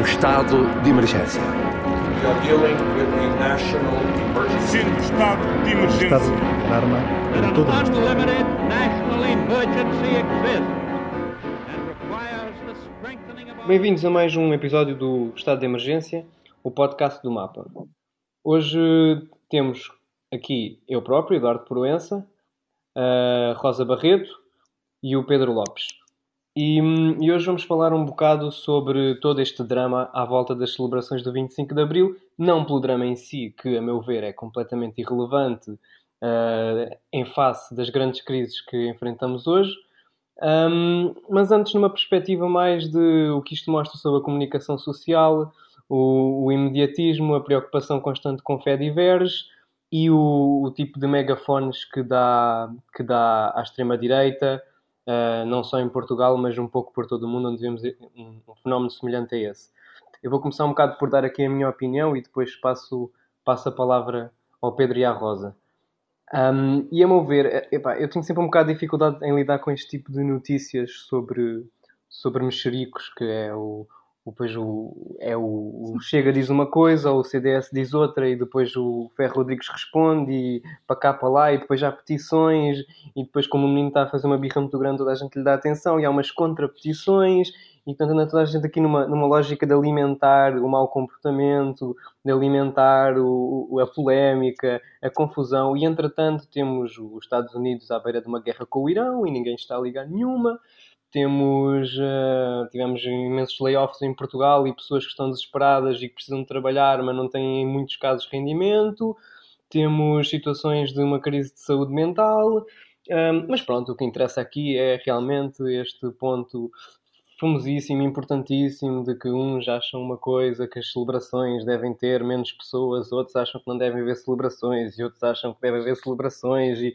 o estado de emergência. Sendo estado de emergência. Estado de alarma em todo o Bem-vindos a mais um episódio do Estado de Emergência, o podcast do Mapa. Hoje temos aqui eu próprio, Eduardo Proença, a Rosa Barreto e o Pedro Lopes. E, e hoje vamos falar um bocado sobre todo este drama à volta das celebrações do 25 de Abril, não pelo drama em si, que a meu ver é completamente irrelevante ah, em face das grandes crises que enfrentamos hoje, um, mas antes numa perspectiva mais de o que isto mostra sobre a comunicação social, o, o imediatismo, a preocupação constante com fé diverge e o, o tipo de megafones que dá, que dá à extrema-direita, uh, não só em Portugal, mas um pouco por todo o mundo, onde vemos um, um fenómeno semelhante a esse. Eu vou começar um bocado por dar aqui a minha opinião e depois passo, passo a palavra ao Pedro e à Rosa. Um, e a meu ver, eh, epá, eu tenho sempre um bocado de dificuldade em lidar com este tipo de notícias sobre, sobre mexericos, que é o, o, depois o, é o, o Chega diz uma coisa, ou o CDS diz outra, e depois o Ferro Rodrigues responde, e para cá, para lá, e depois há petições, e depois como o menino está a fazer uma birra muito grande, toda a gente lhe dá atenção, e há umas contra-petições, e portanto anda toda a gente aqui numa, numa lógica de alimentar o mau comportamento, de alimentar o, o- a polémica, a confusão, e entretanto temos os Estados Unidos à beira de uma guerra com o Irão e ninguém está a ligar nenhuma. Temos, eh, tivemos imensos layoffs em Portugal e pessoas que estão desesperadas e que precisam de trabalhar, mas não têm em muitos casos rendimento. Temos situações de uma crise de saúde mental. Ahm, mas pronto, o que interessa aqui é realmente este ponto famosíssimo, importantíssimo, de que uns acham uma coisa, que as celebrações devem ter menos pessoas, outros acham que não devem haver celebrações, e outros acham que deve haver celebrações, e...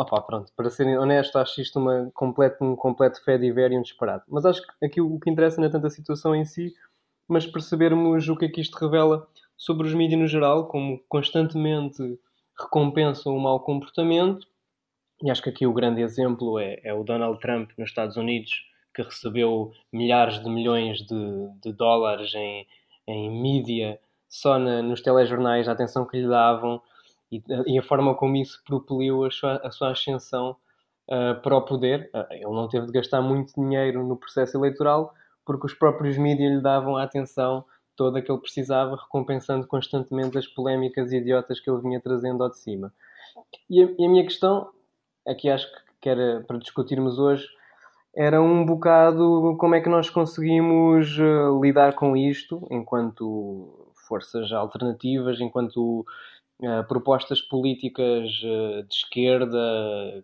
Opa, pronto, para ser honesto, acho isto uma completo, um completo fé de e um disparate. Mas acho que aqui o que interessa não é tanto a situação em si, mas percebermos o que é que isto revela sobre os mídias no geral, como constantemente recompensam o mau comportamento, e acho que aqui o grande exemplo é, é o Donald Trump nos Estados Unidos, que recebeu milhares de milhões de, de dólares em, em mídia só na- nos telejornais, a atenção que lhe davam e, e a forma como isso propeliu a sua, a sua ascensão ah, para o poder. Ah, ele não teve de gastar muito dinheiro no processo eleitoral porque os próprios mídias lhe davam a atenção toda que ele precisava, recompensando constantemente as polémicas idiotas que ele vinha trazendo ao de cima. E a, e a minha questão, aqui acho que- era para discutirmos hoje, era um bocado como é que nós conseguimos eh, lidar com isto enquanto forças alternativas, enquanto propostas políticas eh, de esquerda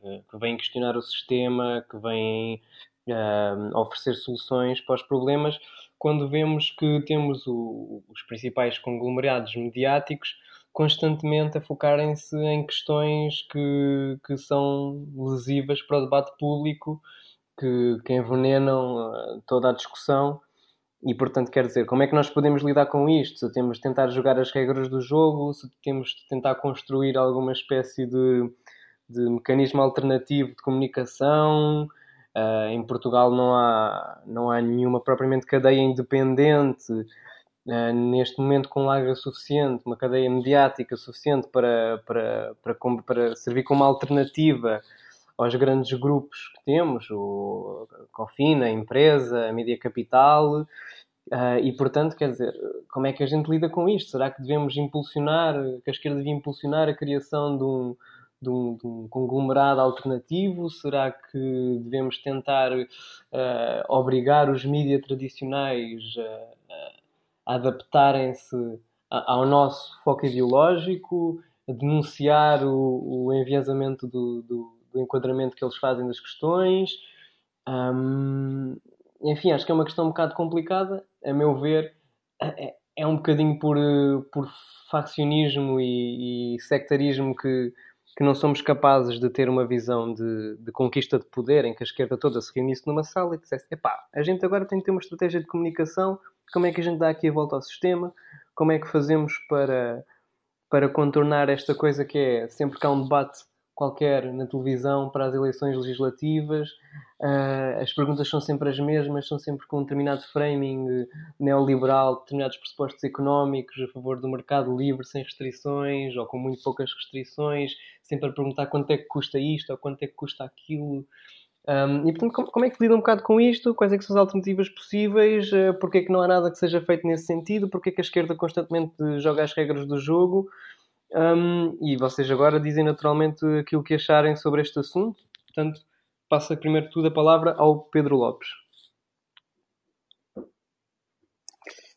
eh, que vêm questionar o sistema, que vêm eh, oferecer soluções para os problemas, quando vemos que temos os principais conglomerados mediáticos constantemente a focarem-se em questões que, que são lesivas para o debate público, que, que envenenam eh, toda a discussão. E, portanto, quer dizer, como é que nós podemos lidar com isto? Se temos de tentar jogar as regras do jogo, se temos de tentar construir alguma espécie de, de mecanismo alternativo de comunicação. Ah, em Portugal não há, não há nenhuma propriamente cadeia independente ah, neste momento com larga suficiente, uma cadeia mediática suficiente para, para, para, para servir como alternativa aos grandes grupos que temos, o Cofina, a empresa, a Mídia Capital, ah, e portanto, quer dizer, como é que a gente lida com isto? Será que devemos impulsionar, que a esquerda devia impulsionar a criação de um, de um, de um conglomerado alternativo? Será que devemos tentar ah, obrigar os mídias tradicionais a- a adaptarem-se ao nosso foco ideológico, a denunciar o, o enviesamento do, do, do enquadramento que eles fazem das questões? Hum, enfim, acho que é uma questão um bocado complicada, a meu ver, é, é um bocadinho por, por faccionismo e, e sectarismo que, que não somos capazes de ter uma visão de, de conquista de poder em que a esquerda toda se reunisse numa sala e dissesse: epá, a gente agora tem que ter uma estratégia de comunicação, como é que a gente dá aqui a volta ao sistema, como é que fazemos para, para contornar esta coisa que é sempre que há um debate qualquer na televisão para as eleições legislativas. Uh, as perguntas são sempre as mesmas, são sempre com um determinado framing neoliberal, determinados pressupostos económicos a favor do mercado livre, sem restrições ou com muito poucas restrições, sempre a perguntar quanto é que custa isto ou quanto é que custa aquilo. Um, e portanto, como, como, é que lida um bocado com isto? Quais é são as alternativas possíveis? Uh, Porquê é que não há nada que seja feito nesse sentido? Porquê é que a esquerda constantemente joga as regras do jogo? Um, e vocês agora dizem naturalmente aquilo que acharem sobre este assunto. Portanto, passa primeiro de tudo a palavra ao Pedro Lopes.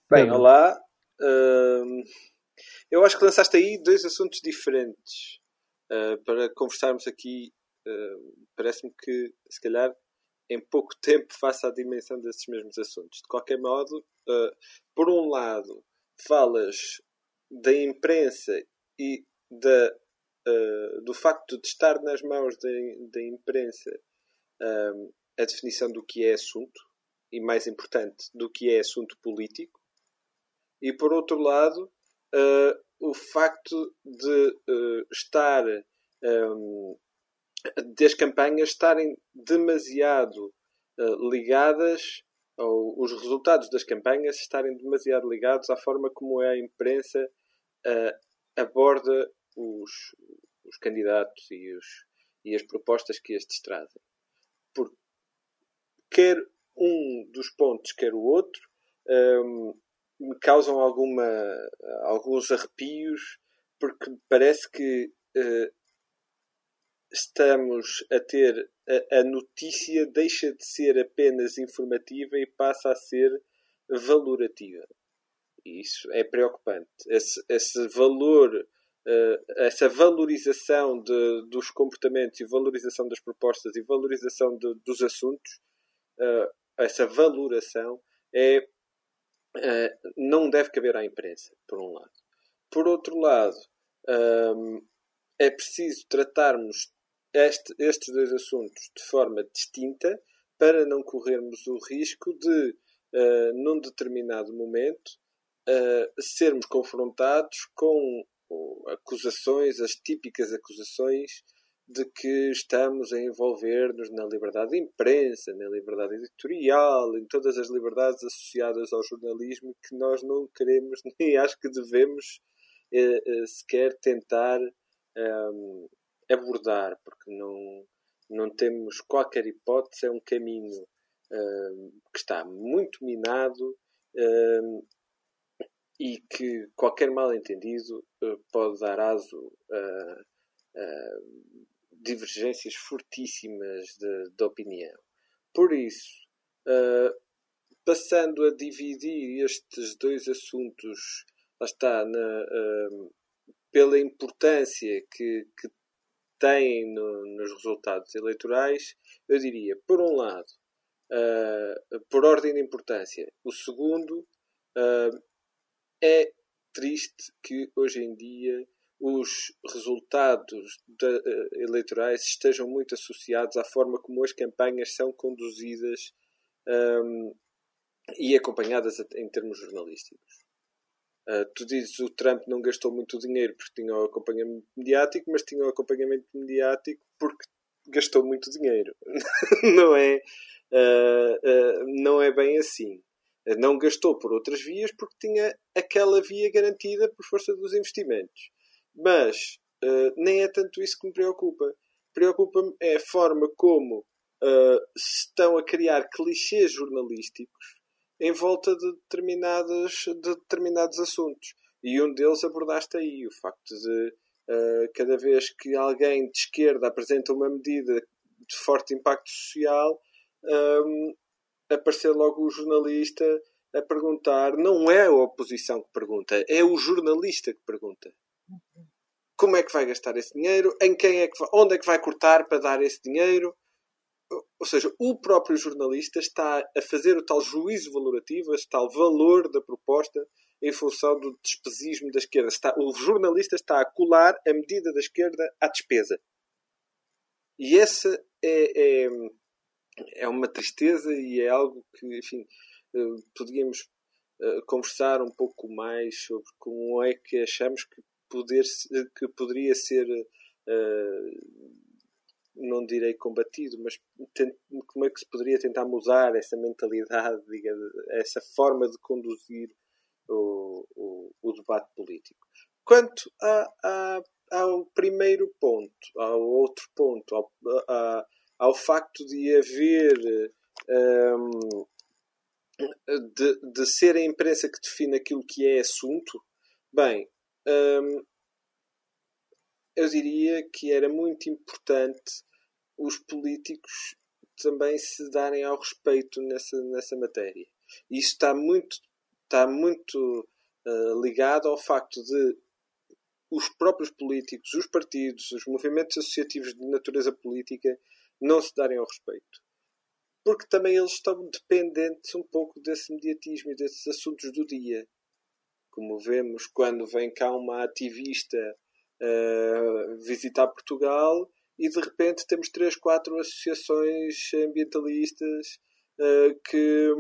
Bem, olá. Uh, eu acho que lançaste aí dois assuntos diferentes uh, para conversarmos aqui eh, parece-me que, se calhar, em pouco tempo faça a dimensão desses mesmos assuntos. De qualquer modo, uh, por um lado, falas da imprensa e da, uh, do facto de estar nas mãos da, imprensa a definição do que é assunto e, mais importante, do que é assunto político. E, por outro lado, o facto de estar um, das campanhas estarem demasiado uh, ligadas, ou os resultados das campanhas estarem demasiado ligados à forma como a imprensa uh, aborda os, os candidatos e, os, e as propostas que estes trazem. Porque quer um dos pontos, quer o outro, um, me causam alguma, alguns arrepios, porque parece que uh, estamos a ter a, a, notícia deixa de ser apenas informativa e passa a ser valorativa. Isso é preocupante. Esse, esse valor, uh, essa valorização de, dos comportamentos e valorização das propostas e valorização de, dos assuntos, uh, essa valoração é, uh, não deve caber à imprensa, por um lado. Por outro lado, é preciso tratarmos este, estes dois assuntos de forma distinta para não corrermos o risco de, uh, num determinado momento, sermos confrontados com acusações, as típicas acusações de que estamos a envolver-nos na liberdade de imprensa, na liberdade editorial, em todas as liberdades associadas ao jornalismo que nós não queremos, nem acho que devemos eh, sequer tentar um, abordar, porque não, não temos qualquer hipótese, é um caminho uh, que está muito minado uh, e que qualquer mal-entendido uh, pode dar aso a, a divergências fortíssimas de, de, opinião. Por isso, passando a dividir estes dois assuntos, lá está, na, pela importância que, que têm no, nos resultados eleitorais, eu diria, por um lado, uh, por ordem de importância, o segundo uh, é triste que hoje em dia os resultados de, uh, eleitorais estejam muito associados à forma como as campanhas são conduzidas um, e acompanhadas em termos jornalísticos. Uh, tu dizes o Trump não gastou muito dinheiro porque tinha o acompanhamento mediático, mas tinha o acompanhamento mediático porque gastou muito dinheiro. não é uh, uh, não é bem assim. Não gastou por outras vias porque tinha aquela via garantida por força dos investimentos. Mas nem é tanto isso que me preocupa. Preocupa-me é a forma como se estão a criar clichês jornalísticos em volta de, determinados, de determinados assuntos. E um deles abordaste aí, o facto de uh, cada vez que alguém de esquerda apresenta uma medida de forte impacto social, um, ehm, aparecer logo o jornalista a perguntar. Não é a oposição que pergunta, é o jornalista que pergunta. Como é que vai gastar esse dinheiro? Em quem é que vai, onde é que vai cortar para dar esse dinheiro? ou seja, o próprio jornalista está a fazer o tal juízo valorativo, esse tal valor da proposta em função do despesismo da esquerda. Está, o jornalista está a colar a medida da esquerda à despesa. E essa é, é, é uma tristeza e é algo que, enfim, eh, podíamos eh, conversar um pouco mais sobre como é que achamos que, poder, que poderia ser uh, não direi combatido, mas como é que se poderia tentar mudar essa mentalidade, diga, essa forma de conduzir o, o, o debate político. Quanto a, a, ao primeiro ponto, ao outro ponto, ao, a, ao facto de haver um, de, de ser a imprensa que define aquilo que é assunto, bem, um, eu diria que era muito importante os políticos também se darem ao respeito nessa, nessa matéria. E isso está muito, está muito uh, ligado ao facto de os próprios políticos, os partidos, os movimentos associativos de natureza política não se darem ao respeito. Porque também eles estão dependentes um pouco desse mediatismo e desses assuntos do dia. Como vemos quando vem cá uma ativista uh, visitar Portugal e de repente temos três, quatro associações ambientalistas uh, que,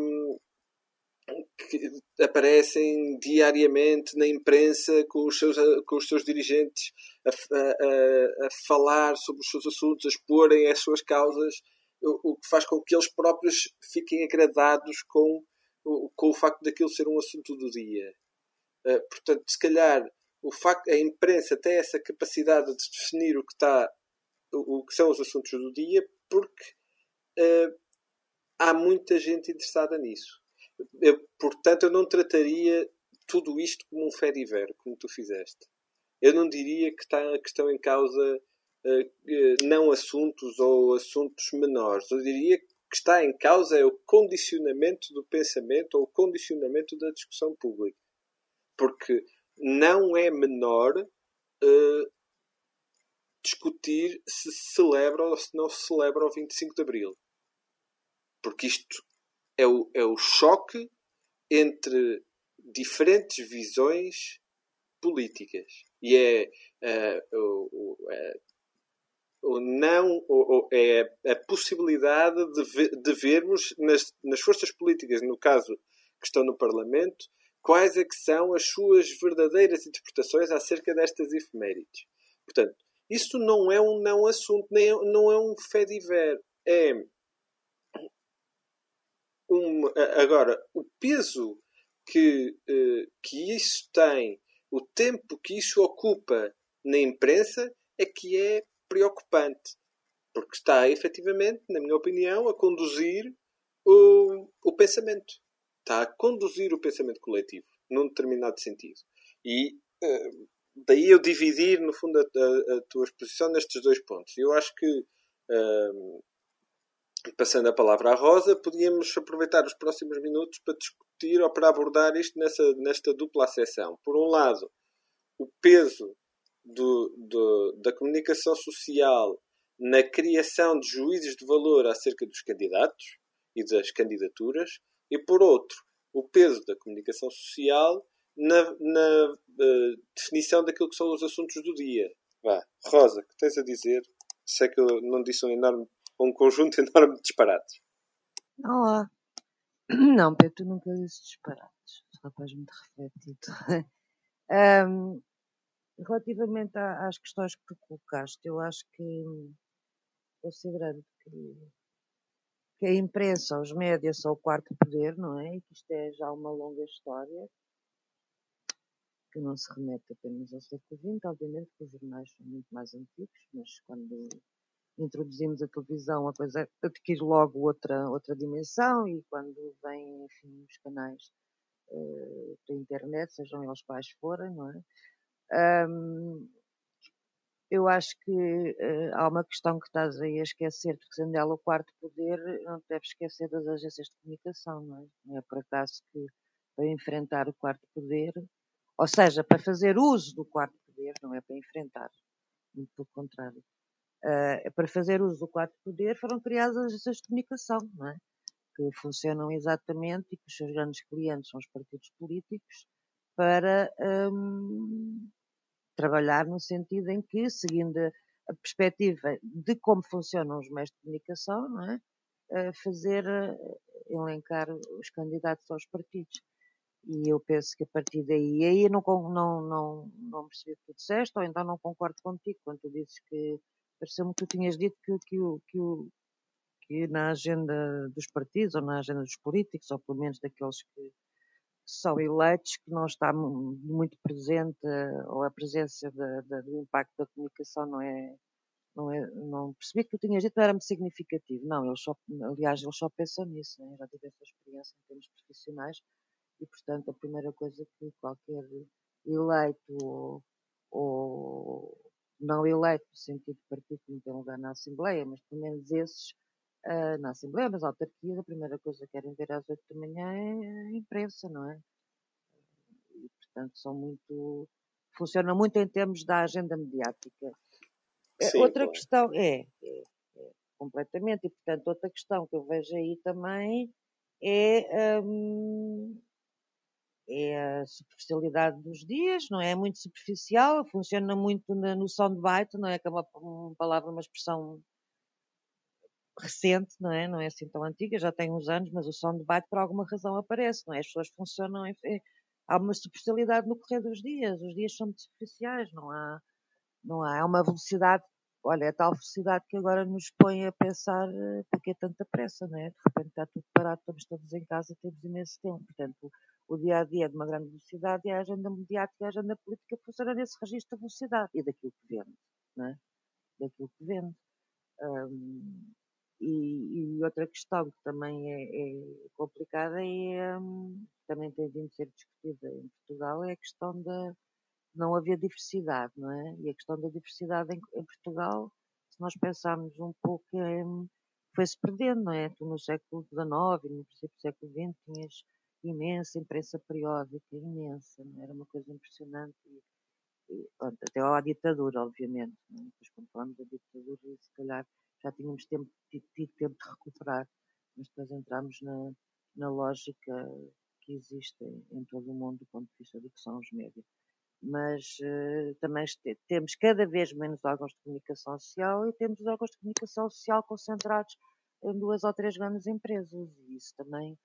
que, aparecem diariamente na imprensa com os seus, com os seus dirigentes a, a, a falar sobre os seus assuntos, a exporem as suas causas, o, o que faz com que eles próprios fiquem agradados com, com o facto daquilo ser um assunto do dia. Uh, portanto, se calhar o facto, a imprensa tem essa capacidade de definir o que está o, que são os assuntos do dia, porque uh, há muita gente interessada nisso. Eu, portanto, eu não trataria tudo isto como um feriver, como tu fizeste. Eu não diria que, está, que estão em causa uh, não assuntos ou assuntos menores. Eu diria que está em causa é o condicionamento do pensamento ou o condicionamento da discussão pública. Porque não é menor uh, discutir se celebra ou se não se celebra o 25 de Abril. Porque isto é o, é o choque entre diferentes visões políticas. E é, é o, é, o não o, é a possibilidade de, ver, de vermos nas, nas forças políticas, no caso que estão no Parlamento, quais é que são as suas verdadeiras interpretações acerca destas efemérides. Portanto, isso não é um não assunto, nem é, não é um fediver. É um, agora, o peso que, uh, que isso tem, o tempo que isso ocupa na imprensa, é que é preocupante. Porque está, efetivamente, na minha opinião, a conduzir o, o pensamento. Está a conduzir o pensamento coletivo, num determinado sentido. E uh, daí eu dividir, no fundo, a, a, a, tua exposição nestes dois pontos. Eu acho que, um, passando a palavra à Rosa, podíamos aproveitar os próximos minutos para discutir ou para abordar isto nessa, nesta dupla acessão. Por um lado, o peso do, do, da comunicação social na criação de juízes de valor acerca dos candidatos e das candidaturas, e por outro, o peso da comunicação social na, na uh, definição daquilo que são os assuntos do dia. Vá, Rosa, que tens a dizer? Sei que eu não disse um enorme, um conjunto enorme de disparates. Olá. Não, Pedro, tu nunca disse disparates. Rapaz muito refletido. um, relativamente às questões que tu colocaste, eu acho que, considerando que, que a imprensa, os médias são o quarto poder, não é? E que isto é já uma longa história, que não se remete apenas ao século XX, obviamente que os jornais são muito mais antigos, mas quando introduzimos a televisão a coisa adquire logo outra, outra dimensão e quando vêm, enfim, os canais uh, da internet, sejam eles quais forem, não é? Um, eu acho que uh, há uma questão que estás aí a esquecer, porque sendo ela o quarto poder, não te deves esquecer das agências de comunicação, não é? Não é por acaso que para enfrentar o quarto poder ou seja, para fazer uso do quarto poder, não é para enfrentar, muito pelo contrário. Uh, para fazer uso do quarto poder foram criadas as agências de comunicação, não é? que funcionam exatamente e que os seus grandes clientes são os partidos políticos, para um, trabalhar no sentido em que, seguindo a perspectiva de como funcionam os meios de comunicação, não é? Uh, fazer uh, elencar os candidatos aos partidos. E eu penso que a partir daí, aí não, não, não, não percebi o que tu disseste, ou então não concordo contigo quando tu dizes que pareceu-me que tu tinhas dito que, que, que, que na agenda dos partidos, ou na agenda dos políticos, ou pelo menos daqueles que são eleitos, que não está muito presente, ou a presença da, da, do impacto da comunicação não é, não, é, não percebi que tu tinhas dito não era muito significativo. Não, eles só, aliás, eles só pensam nisso, né? já tive essa experiência em termos profissionais e, portanto, a primeira coisa que qualquer eleito ou, ou não eleito, no sentido de partido que não tem lugar na Assembleia, mas pelo menos esses uh, na Assembleia, nas autarquias, a primeira coisa que querem ver às oito da manhã é a imprensa, não é? E, portanto, são muito. funciona muito em termos da agenda mediática. Sim, outra claro. questão é, é, é, completamente, e portanto, outra questão que eu vejo aí também é, hum, é a superficialidade dos dias, não é? é muito superficial, funciona muito no soundbite, não é? Que é uma, uma palavra, uma expressão recente, não é? Não é assim tão antiga, já tem uns anos, mas o soundbite por alguma razão aparece, não é? As pessoas funcionam, em, há uma superficialidade no correr dos dias, os dias são muito superficiais, não há, não há, é uma velocidade, olha, é tal velocidade que agora nos põe a pensar eh, porque é tanta pressa, não é? De repente está tudo parado, estamos todos em casa, temos imenso tempo, portanto, o dia a dia de uma grande velocidade e a agenda mediática e a agenda política funciona nesse registro de velocidade e daquilo que vende, não é? Daquilo que vende. Um, e, e, outra questão que também é, é complicada é, um, também tem vindo a ser discutida em Portugal, é a questão da não haver diversidade, não é? E a questão da diversidade em, em Portugal, se nós pensarmos um pouco, é, foi-se perdendo, não é? Tu no século XIX e no princípio do século XX tinhas imensa imprensa periódica, imensa, é? era uma coisa impressionante. E, e, até à ditadura, obviamente. É? Depois, quando falamos da ditadura, se calhar já tínhamos tempo, tido, tido tempo de recuperar, mas depois entramos na, na lógica que existe em, em todo o mundo do ponto de vista do que são os médias. Mas uh, também temos cada vez menos órgãos de comunicação social e temos órgãos de comunicação social concentrados em duas ou três grandes empresas. E isso também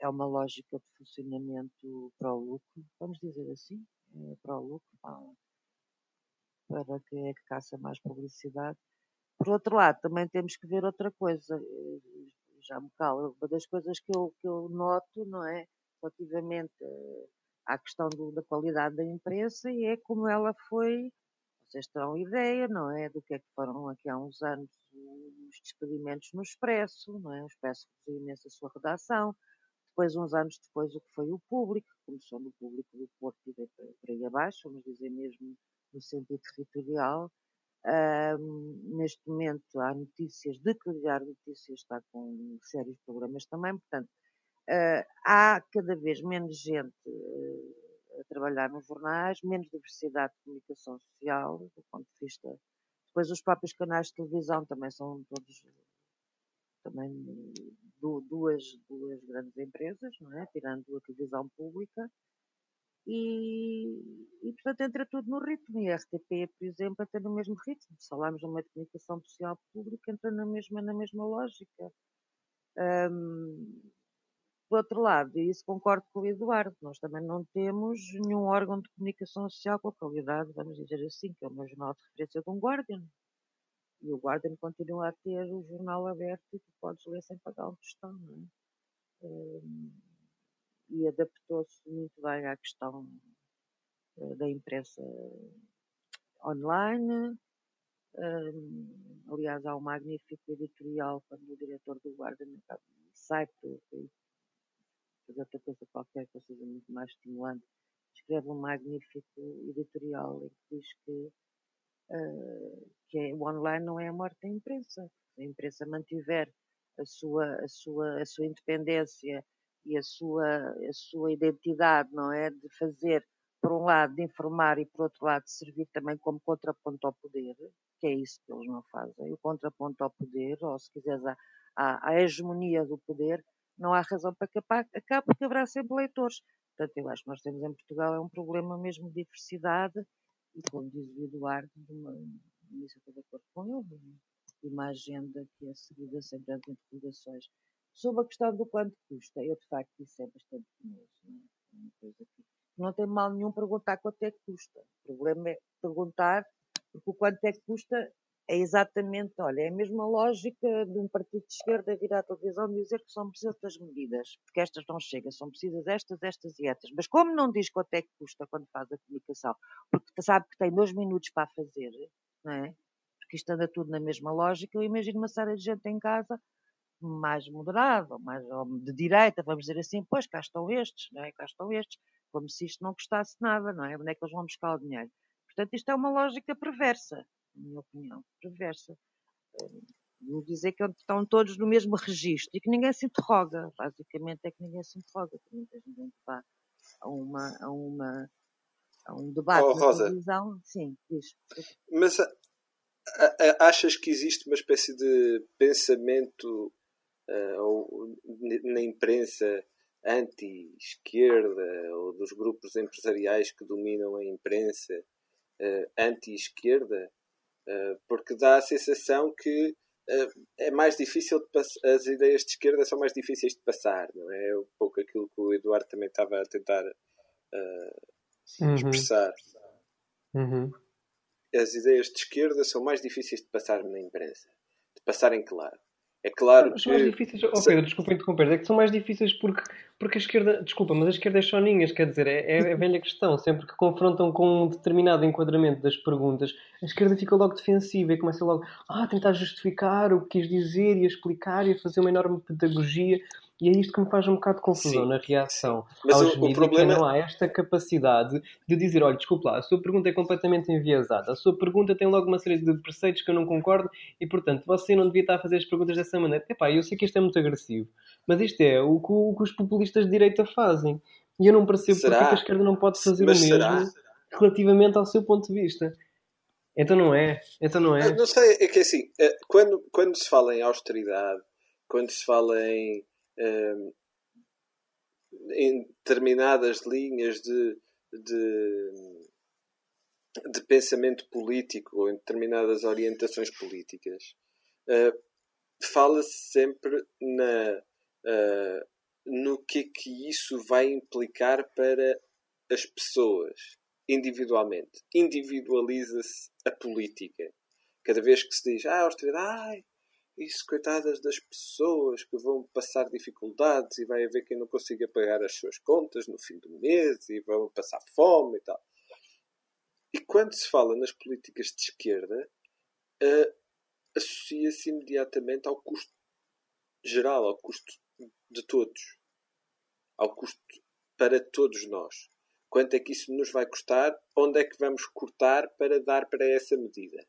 é uma lógica de funcionamento para o lucro, vamos dizer assim, é para o lucro, para, quem é que caça mais publicidade. Por outro lado, também temos que ver outra coisa, eh, já me calo, uma das coisas que eu, que eu noto, não é, relativamente eh, à questão do, da qualidade da imprensa, e é como ela foi, vocês terão ideia, não é, do que é que foram aqui há uns anos os despedimentos no Expresso, não é, o Expresso reduziu imenso a sua redação, depois, uns anos depois, o que foi o público, começou no público do Porto e veio para, aí abaixo, vamos dizer mesmo no sentido territorial, neste momento há notícias, de que Diário Notícias está com sérios problemas também, portanto, uh, há cada vez menos gente uh, a trabalhar nos jornais, menos diversidade de comunicação social, do ponto de vista. Depois, os próprios canais de televisão também são todos também duas, duas grandes empresas, não é? tirando a televisão pública, e, e, portanto entra tudo no ritmo. E a RTP, por exemplo, entra no mesmo ritmo. Se falarmos numa comunicação social pública, entra na mesma, na mesma lógica. Um, por outro lado, e isso concordo com o Eduardo, nós também não temos nenhum órgão de comunicação social com a qualidade, vamos dizer assim, que é meu jornal de referência de um Guardian. E o Guardian continua a ter o jornal aberto e tu podes ler sem pagar um tostão, não é? Um, e adaptou-se muito bem à questão eh, da imprensa online. aliás, há um magnífico editorial quando o diretor do Guarda sai para fazer outra coisa qualquer que seja muito mais estimulante. Escreve um magnífico editorial em que diz que, uh, que é, o online não é a morte da imprensa. Se a imprensa mantiver a sua, a sua, a sua independência e a sua, a sua identidade, não é? De fazer, por um lado, de informar e, por outro lado, de servir também como contraponto ao poder, que é isso que eles não fazem. O contraponto ao poder, ou se quiseres, a, a, a hegemonia do poder, não há razão para que acabe, porque haverá sempre leitores. Portanto, eu acho que nós temos em Portugal é um problema mesmo de diversidade e, como diz o Eduardo, de uma, isso eu estou de acordo com ele, de uma agenda que é seguida sempre entre interrogações Sobre a questão do quanto custa, eu de facto isso é bastante. Não, é? Que não tem mal nenhum perguntar quanto é que custa. O problema é perguntar, porque o quanto é que custa é exatamente, olha, é a mesma lógica de um partido de esquerda vir à televisão dizer que são precisas das medidas, porque estas não chegam, são precisas estas, estas e estas. Mas como não diz quanto é que custa quando faz a comunicação, porque sabe que tem dois minutos para fazer, não é? Porque isto anda tudo na mesma lógica, eu imagino uma série de gente em casa mais moderada, mais de direita, vamos dizer assim, pois cá estão estes, não é? Cá estão estes, como se isto não custasse nada, não é? Onde é que eles vão buscar o dinheiro? Portanto, isto é uma lógica perversa na minha opinião, perversa. Vou dizer que estão todos no mesmo registro e que ninguém se interroga. Basicamente é que ninguém se interroga, que muita gente vá a uma, a uma a um debate oh, Rosa, televisão. Sim, diz. Mas a, a, achas que existe uma espécie de pensamento uh, ou, na imprensa anti-esquerda ou dos grupos empresariais que dominam a imprensa uh, anti-esquerda porque dá a sensação que eh, é mais difícil as ideias de esquerda são mais difíceis de passar, não é? é um pouco aquilo que o Eduardo também estava a tentar uh, uhum. expressar. Uhum. As ideias de esquerda são mais difíceis de passar na imprensa, de passarem claro. É claro que. São mais difíceis. Oh, Pedro, desculpa interromper. É que são mais difíceis porque, porque a esquerda. Desculpa, mas a esquerda é choninhas, quer dizer, é, é a velha questão. Sempre que confrontam com um determinado enquadramento das perguntas, a esquerda fica logo defensiva e começa logo ah, a tentar justificar o que quis dizer e a explicar e a fazer uma enorme pedagogia. E é isto que me faz um bocado de confusão sim, na reação Mas aos o, o problema... não há esta capacidade de dizer, olha, desculpe lá, a sua pergunta é completamente enviesada, a sua pergunta tem logo uma série de preceitos que eu não concordo e, portanto, você não devia estar a fazer as perguntas dessa maneira. Epá, eu sei que isto é muito agressivo, mas isto é o que, o que os populistas de direita fazem. E eu não percebo será? porque a esquerda não pode fazer mas o mesmo será? relativamente ao seu ponto de vista. Então não é. Então não é. Não sei, é que assim, eh, quando, quando se fala em austeridade, quando se fala em Ehm, em determinadas linhas de, de, de, pensamento político ou em determinadas orientações políticas, uh, fala-se sempre na, uh, no que que isso vai implicar para as pessoas, individualmente. Individualiza-se a política. Cada vez que se diz, ah, austeridade, isso, coitadas das pessoas que vão passar dificuldades e vai haver quem não consiga pagar as suas contas no fim do mês e vão passar fome e tal. E quando se fala nas políticas de esquerda, uh, associa-se imediatamente ao custo geral, ao custo de todos, ao custo para todos nós. Quanto é que isso nos vai custar? Onde é que vamos cortar para dar para essa medida?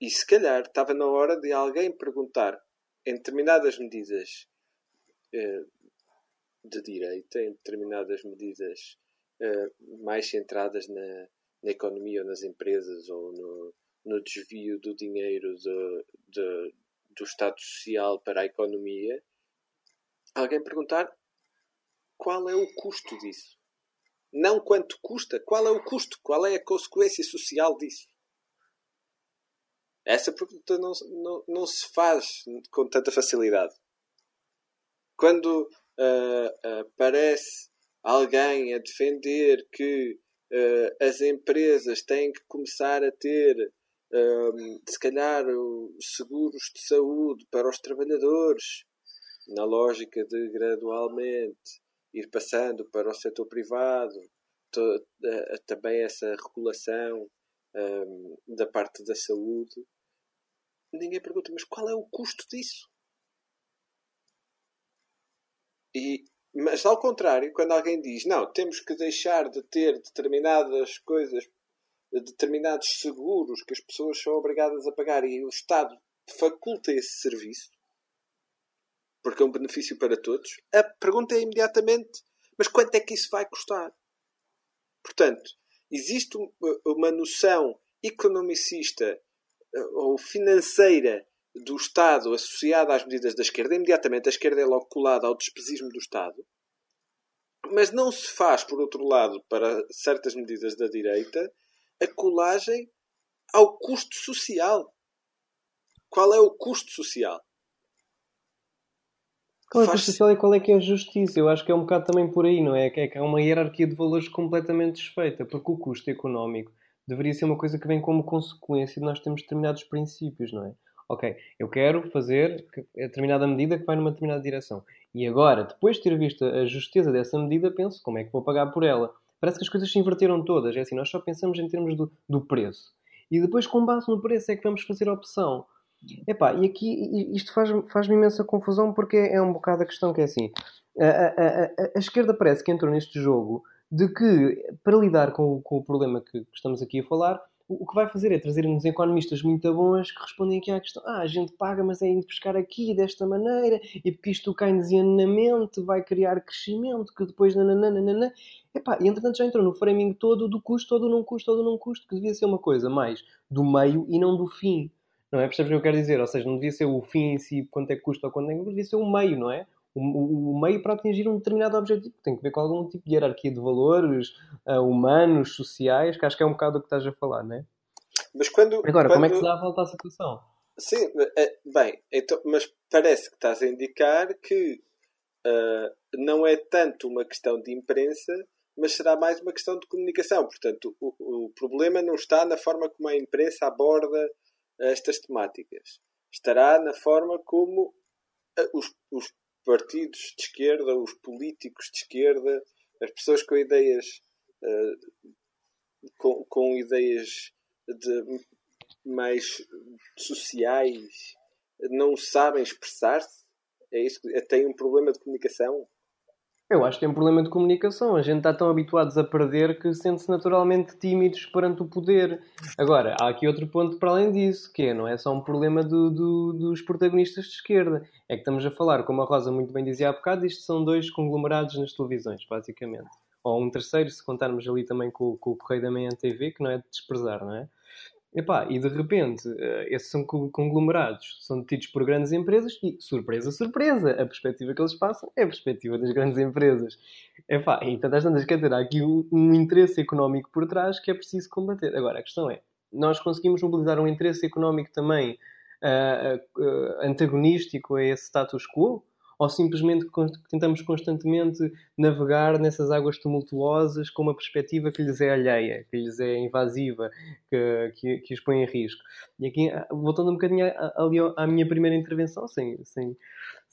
E se calhar estava na hora de alguém perguntar em determinadas medidas eh, de direita, em determinadas medidas eh, mais centradas na, na, economia ou nas empresas ou no, no desvio do dinheiro de, de, do Estado Social para a economia, alguém perguntar qual é o custo disso. Não quanto custa, qual é o custo, qual é a consequência social disso. Essa pergunta não, não, não se faz com tanta facilidade. Quando uh, aparece alguém a defender que uh, as empresas têm que começar a ter, se calhar, seguros de saúde para os trabalhadores, na lógica de gradualmente ir passando para o setor privado, também essa regulação um, da parte da saúde, ninguém pergunta, mas qual é o custo disso? E, mas ao contrário, quando alguém diz, não, temos que deixar de ter determinadas coisas, determinados seguros que as pessoas são obrigadas a pagar e o Estado faculta esse serviço, porque é um benefício para todos, a pergunta é imediatamente, mas quanto é que isso vai custar? Portanto, existe uma noção economicista ou financeira do Estado associada às medidas da esquerda, imediatamente a esquerda é logo colada ao despesismo do Estado, mas não se faz, por outro lado, para certas medidas da direita, a colagem ao custo social. Qual é o custo social? Qual é o Faz- social e qual é que é a justiça? Eu acho que é um bocado também por aí, não é? Que é que há uma hierarquia de valores completamente desfeita, porque o custo económico deveria ser uma coisa que vem como consequência de nós termos determinados princípios, não é? Ok, eu quero fazer determinada medida que vai numa determinada direção. E agora, depois de ter visto a justeza dessa medida, penso como é que vou pagar por ela. Parece que as coisas se inverteram todas. É assim, nós só pensamos em termos do, do preço. E depois, com base no preço, é que vamos fazer a opção. Epá, e aqui isto faz- faz-me imensa confusão porque é um bocado a questão que é assim. A- a- a- a esquerda parece que entrou neste jogo de que, para lidar com, com o problema que, que estamos aqui a falar, o, o que vai fazer é trazer uns economistas muito bons que respondem aqui à questão: ah, a gente paga, mas é indo buscar aqui desta maneira, e porque isto keynesianamente vai criar crescimento, que depois nananana. Epá, e entretanto já entrou no framing todo do custo, todo não custo, todo não custo, que devia ser uma coisa mais do meio e não do fim. Não é? Percebes o que eu quero dizer? Ou seja, não devia ser o fim em si, quanto é que custa ou quanto é que custa, devia ser o meio, não é? O, o- meio para atingir um determinado objetivo. Tem que ver com algum tipo de hierarquia de valores ah, humanos, sociais, que acho que é um bocado o que estás a falar, não é? Mas quando. Agora, quando... como é que se dá a volta à situação? Sim, é, bem, então, mas parece que estás a indicar que ah, não é tanto uma questão de imprensa, mas será mais uma questão de comunicação. Portanto, o, o problema não está na forma como a imprensa aborda estas temáticas. Estará na forma como os, os partidos de esquerda, os políticos de esquerda, as pessoas com ideias ah, com, com ideias de mais sociais não sabem expressar-se? É isso tem um problema de comunicação? Eu acho que tem um problema de comunicação. A gente está tão habituados a perder que sente-se naturalmente tímidos perante o poder. Agora, há aqui outro ponto para além disso, que é, não é só um problema do- do- dos protagonistas de esquerda. É que estamos a falar, como a Rosa muito bem dizia há bocado, isto são dois conglomerados nas televisões, basicamente. Ou um terceiro, se contarmos ali também com, com o Correio da Manhã TV, que não é de desprezar, não é? Epá, e de repente, eh, esses são co- conglomerados, são detidos por grandes empresas e, surpresa, surpresa, a perspectiva que eles passam é a perspectiva das grandes empresas. Epá, e tantas tantas, quer dizer, há aqui um, um interesse económico por trás que é preciso combater. Agora, a questão é, nós conseguimos mobilizar um interesse económico também ah, ah, antagonístico a esse status quo? Ou simplesmente tentamos constantemente navegar nessas águas tumultuosas com uma perspectiva que lhes é alheia, que lhes é invasiva, que, que, que os põe em risco? E aqui, ah, voltando um bocadinho ao- à minha primeira intervenção, sem, sem,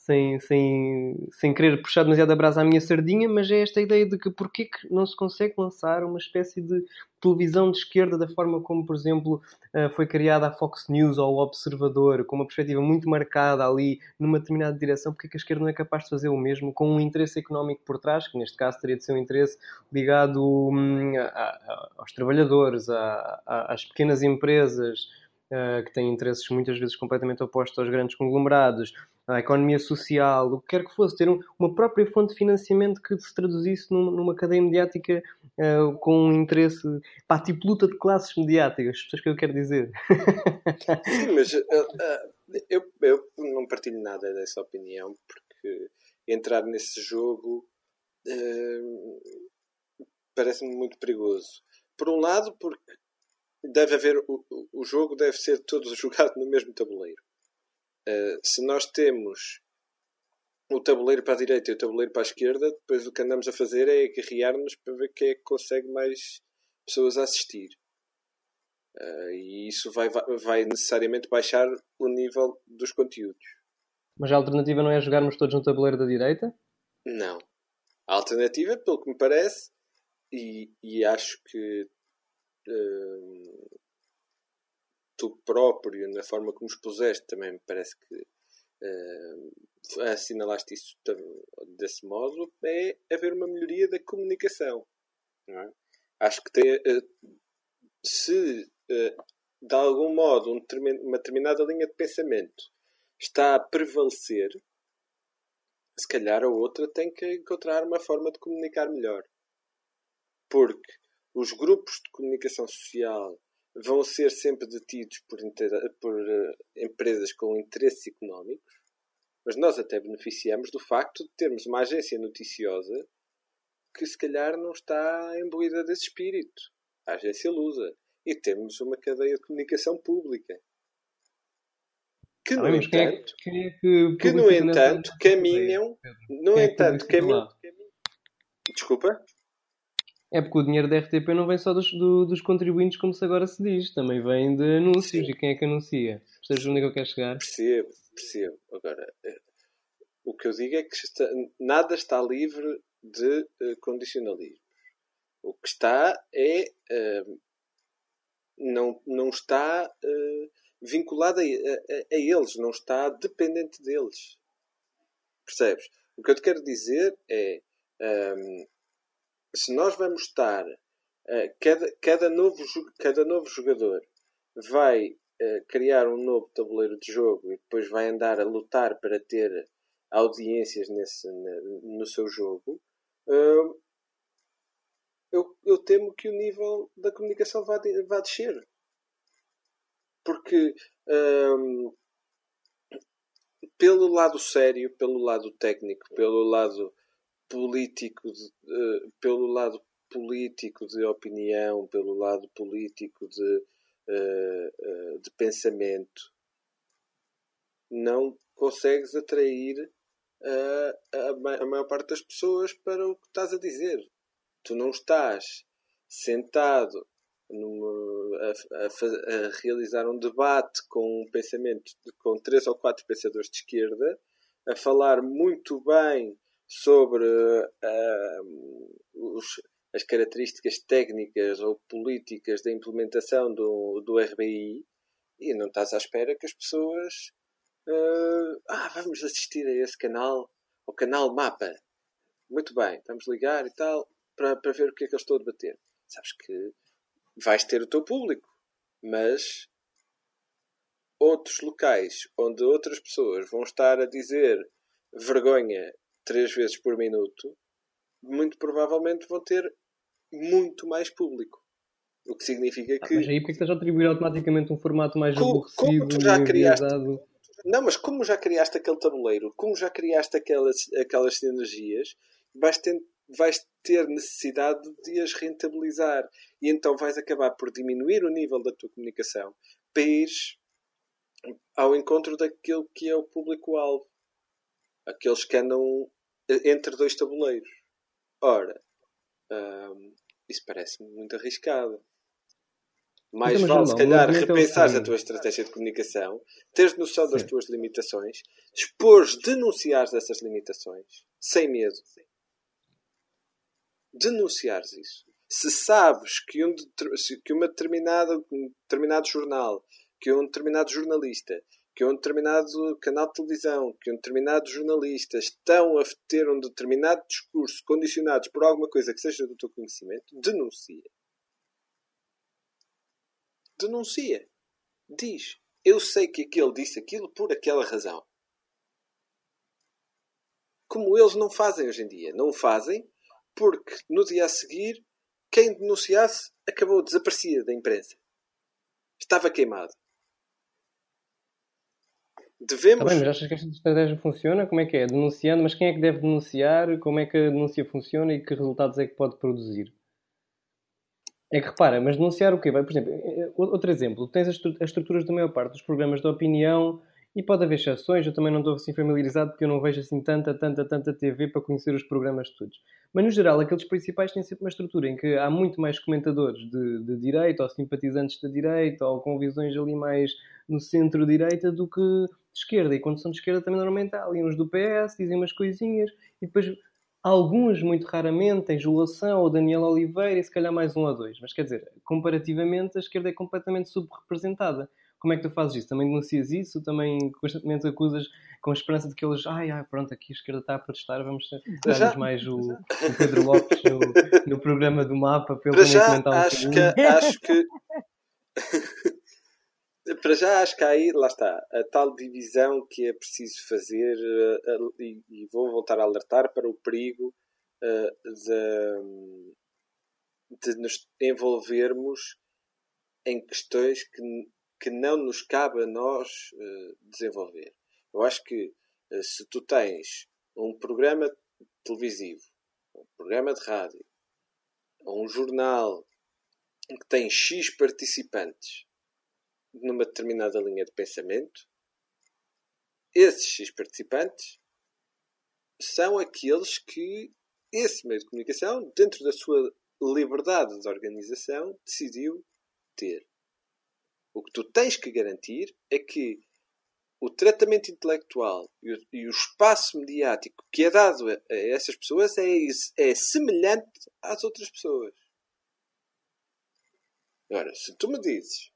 sem, sem, sem querer puxar demasiado a brasa à minha sardinha, mas é esta ideia de que porquê que não se consegue lançar uma espécie de televisão de esquerda da forma como, por exemplo, ah, foi criada a Fox News ou o Observador, com uma perspectiva muito marcada ali numa determinada direção, porque é que a esquerda não é capaz de fazer o mesmo com um interesse económico por trás, que neste caso teria de ser um interesse ligado hum, a- a- aos trabalhadores, a- às pequenas empresas, ah, que têm interesses muitas vezes completamente opostos aos grandes conglomerados, à economia social, o que quer que fosse, ter um- uma própria fonte de financiamento que se traduzisse num- numa cadeia mediática ah, com um interesse, pá, tipo luta de classes mediáticas, percebes o que eu quero dizer? Sim, mas ah, eu, eu não partilho nada dessa opinião, porque entrar nesse jogo ah, parece-me muito perigoso. Por um lado, porque deve haver o- o jogo deve ser todo jogado no mesmo tabuleiro. Ah, se nós temos o tabuleiro para a direita e o tabuleiro para a esquerda, depois o que andamos a fazer é aguerrear-nos para ver quem é que consegue mais pessoas a assistir. Ah, e isso vai, vai necessariamente baixar o nível dos conteúdos. Mas a alternativa não é jogarmos todos no tabuleiro da direita? Não. A alternativa, pelo que me parece, e, e acho que hum, tu próprio, na forma como expuseste, também me parece que hum, assinalaste isso desse modo, é haver uma melhoria da comunicação. é? Acho que tem, eh, se eh, de algum modo um uma determinada linha de pensamento está a prevalecer, se calhar a outra tem que encontrar uma forma de comunicar melhor. Porque os grupos de comunicação social vão ser sempre detidos por, por, eh, empresas com interesses económicos, mas nós até beneficiamos do facto de termos uma agência noticiosa que se calhar não está imbuída desse espírito. A agência Lusa. E temos uma cadeia de comunicação pública. que, no é, entanto, que- é que, que, no entanto, caminham, no é que entanto, caminham, desculpa, É porque o dinheiro da RTP não vem só dos, do- dos contribuintes, como se agora se diz, também vem de anúncios. Sim. E quem é que anuncia? Percebes onde é que eu quero chegar? percebo, percebo. Agora, eh, o que eu digo é que está- nada está livre de eh, condicionalismo. O que está é. eh, não, não está eh, vinculado a, a- a eles, não está dependente deles. Percebes? O que eu te quero dizer é. ehm, se nós vamos estar. eh, cada, cada, novo, cada novo jogador vai eh, criar um novo tabuleiro de jogo e depois vai andar a lutar para ter audiências nesse, na- no seu jogo, hum, eu, eu temo que o nível da comunicação vá, de- vá descer. Porque hum, pelo lado sério, pelo lado técnico, pelo lado político, de- eh, pelo lado político de opinião, pelo lado político de, eh, eh, de pensamento, não consegues atrair a, a maior parte das pessoas para o que estás a dizer. Tu não estás sentado numa- a, a a realizar um debate com um pensamento de- com três ou quatro pensadores de esquerda a falar muito bem sobre ah, os- as características técnicas ou políticas da implementação do, do RBI e não estás à espera que as pessoas ah, ah, vamos assistir a esse canal, ao canal Mapa. Muito bem, vamos ligar e tal, para, para ver o que é que eu estou a debater. Sabes que vais ter o teu público, mas outros locais onde outras pessoas vão estar a dizer vergonha três vezes por minuto, muito provavelmente vão ter muito mais público. O que significa Ah, que. mas aí porque que estás a atribuir automaticamente um formato mais Co- como aborrecido tu já e criaste- enviesado? Não, mas como já criaste aquele tabuleiro, como já criaste aquelas, aquelas sinergias, vais ter, vais ter necessidade de as rentabilizar. E então vais acabar por diminuir o nível da tua comunicação para ires ao encontro daquele que é o público-alvo. Aqueles que andam entre dois tabuleiros. Ora, hum, isso parece-me muito arriscado. Mais Então, mas, vale, se João, calhar, repensares a tua estratégia de comunicação, teres noção das Sim. tuas limitações, expores, denunciares essas limitações, sem medo. Denunciares isso. Se sabes que um, se- que uma determinada, um determinado jornal, que um determinado jornalista, que um determinado canal de televisão, que um determinado jornalista estão a ter um determinado discurso condicionados por alguma coisa que seja do teu conhecimento, denuncia. Denuncia. Diz. Eu sei que aquele disse aquilo por aquela razão. Como eles não fazem hoje em dia. Não fazem porque no dia a seguir quem denunciasse acabou desaparecia da imprensa. Estava queimado. Devemos. bem, mas achas que esta estratégia funciona? Como é que é? Denunciando, mas quem é que deve denunciar? Como é que a denúncia funciona e que resultados é que pode produzir? É que repara, mas denunciar o quê? Por exemplo, eh, outro exemplo, tens as, estru- as estruturas da maior parte dos programas de opinião e pode haver exceções, eu também não estou assim familiarizado porque eu não vejo assim tanta, tanta, tanta TV para conhecer os programas todos. Mas no geral, aqueles principais têm sempre uma estrutura em que há muito mais comentadores de, de direita ou simpatizantes da direita ou com visões ali mais no centro-direita do que de esquerda. E quando são de esquerda também normalmente há ali uns do PS, dizem umas coisinhas e depois alguns, muito raramente, tens o Lação ou Daniel Oliveira e se calhar mais um ou dois. Mas quer dizer, comparativamente a esquerda é completamente subrepresentada. Como é que tu fazes isso? Também denuncias isso? Também constantemente acusas com a esperança de que eles, ai, ai, pronto, aqui a esquerda está a protestar, vamos dar mais o, o Pedro Lopes no, no programa do mapa para ele já, comentar um acho que, acho que. Para já, acho que aí, lá está, a tal divisão que é preciso fazer, eh, e, vou voltar a alertar para o perigo eh, de, de nos envolvermos em questões que, que não nos cabe a nós eh, desenvolver. Eu acho que se tu tens um programa televisivo, um programa de rádio, um jornal que tem X participantes numa determinada linha de pensamento, esses X participantes são aqueles que esse meio de comunicação, dentro da sua liberdade de organização, decidiu ter. O que tu tens que garantir é que o tratamento intelectual e o, e o espaço mediático que é dado a, a essas pessoas é, é semelhante às outras pessoas. Agora, se tu me dizes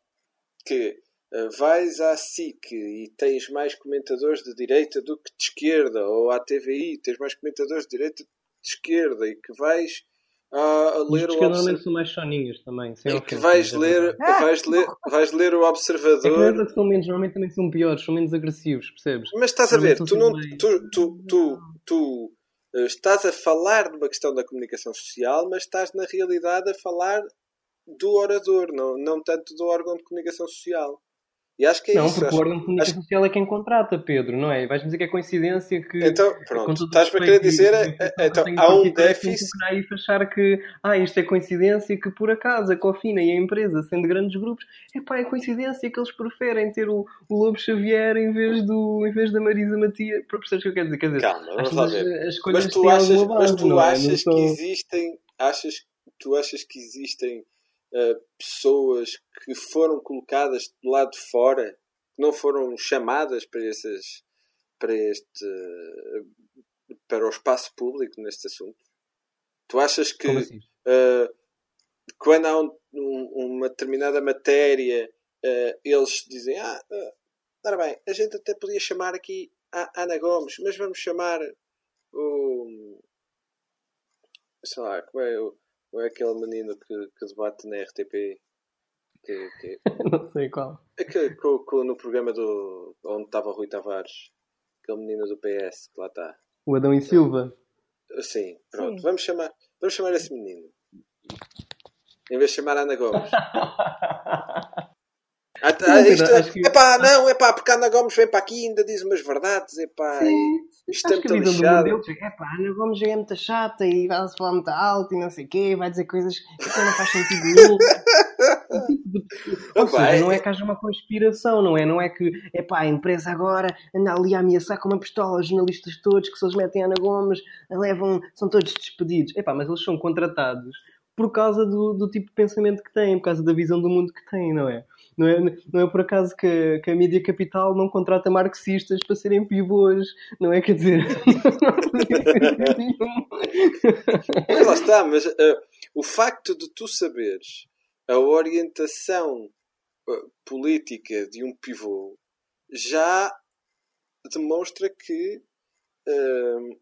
que uh, vais à SIC e tens mais comentadores de direita do que de esquerda, ou à TVI tens mais comentadores de direita de esquerda, e que vais a, a ler Os o que normalmente observador. são mais soninhos também. sem E que ofensa, vais é ler, vais, ler, vais ler o É que não é Observador. que são menos, normalmente também são piores, são menos agressivos, percebes? Mas estás a ver, tu, não, tu, tu, tu, tu eh, estás a falar de uma questão da comunicação social, mas estás na realidade a falar do orador, não, não tanto do órgão de comunicação social. E acho que é Não, isso. porque acho- o órgão de comunicação social é quem contrata, Pedro, não é? Vais-me dizer que é coincidência que. Então, pronto, estás-me a querer dizer, e- eh, e- eh, então, há um déficit. que aí achar que ah, isto é coincidência que por acaso a Cofina e a empresa, sendo grandes grupos, epá, é coincidência que eles preferem ter o, o Lobo Xavier em vez, do, em vez da Marisa Matias. Para perceberes o que eu quero dizer? Quer dizer, Calma, vamos lá ver. as escolhas Mas tu têm achas, alguma mas base, tu é? Achas são- que existem, achas, tu achas que existem eh, pessoas que foram colocadas do lado de fora, que não foram chamadas para para este, para o espaço público neste assunto? Tu achas que assim? eh, quando há um- um- uma determinada matéria, eh, eles dizem, ah, uh, ora bem, a gente até podia chamar aqui a Ana Gomes, mas vamos chamar o. sei lá, como é, o, como é aquele menino que, que debate na RTP? Que, que, Não sei qual. aquele, co- co- no programa do, onde estava o Rui Tavares, aquele menino do PS que lá está. O Adão e Silva. Sim, pronto, Sim. vamos chamar, vamos chamar esse menino. Em vez de chamar a Ana Gomes. Tá, Não, isto, acho que- Epá, não, epá, porque a Ana Gomes vem para aqui e ainda diz umas verdades, epá, Sim, isto é Acho a muito lixado. deles é pá, a Ana Gomes é muito chata e vai-se falar muito alto e não sei o quê, vai dizer coisas que não faz sentido nenhum. Ou Epá, seja, é- não é que haja uma conspiração, não é? Não é que, epá, a empresa agora anda ali a ameaçar com uma pistola os jornalistas todos que se eles metem a Ana Gomes, levam, são todos despedidos. Epá, mas eles são contratados por causa do, do tipo de pensamento que têm, por causa da visão do mundo que têm, não é? Não é, não é por acaso que, que a mídia capital não contrata marxistas para serem pivôs, não é? Quer dizer, Mas lá está, mas eh, o facto de tu saberes a orientação eh, política de um pivô já demonstra que eh,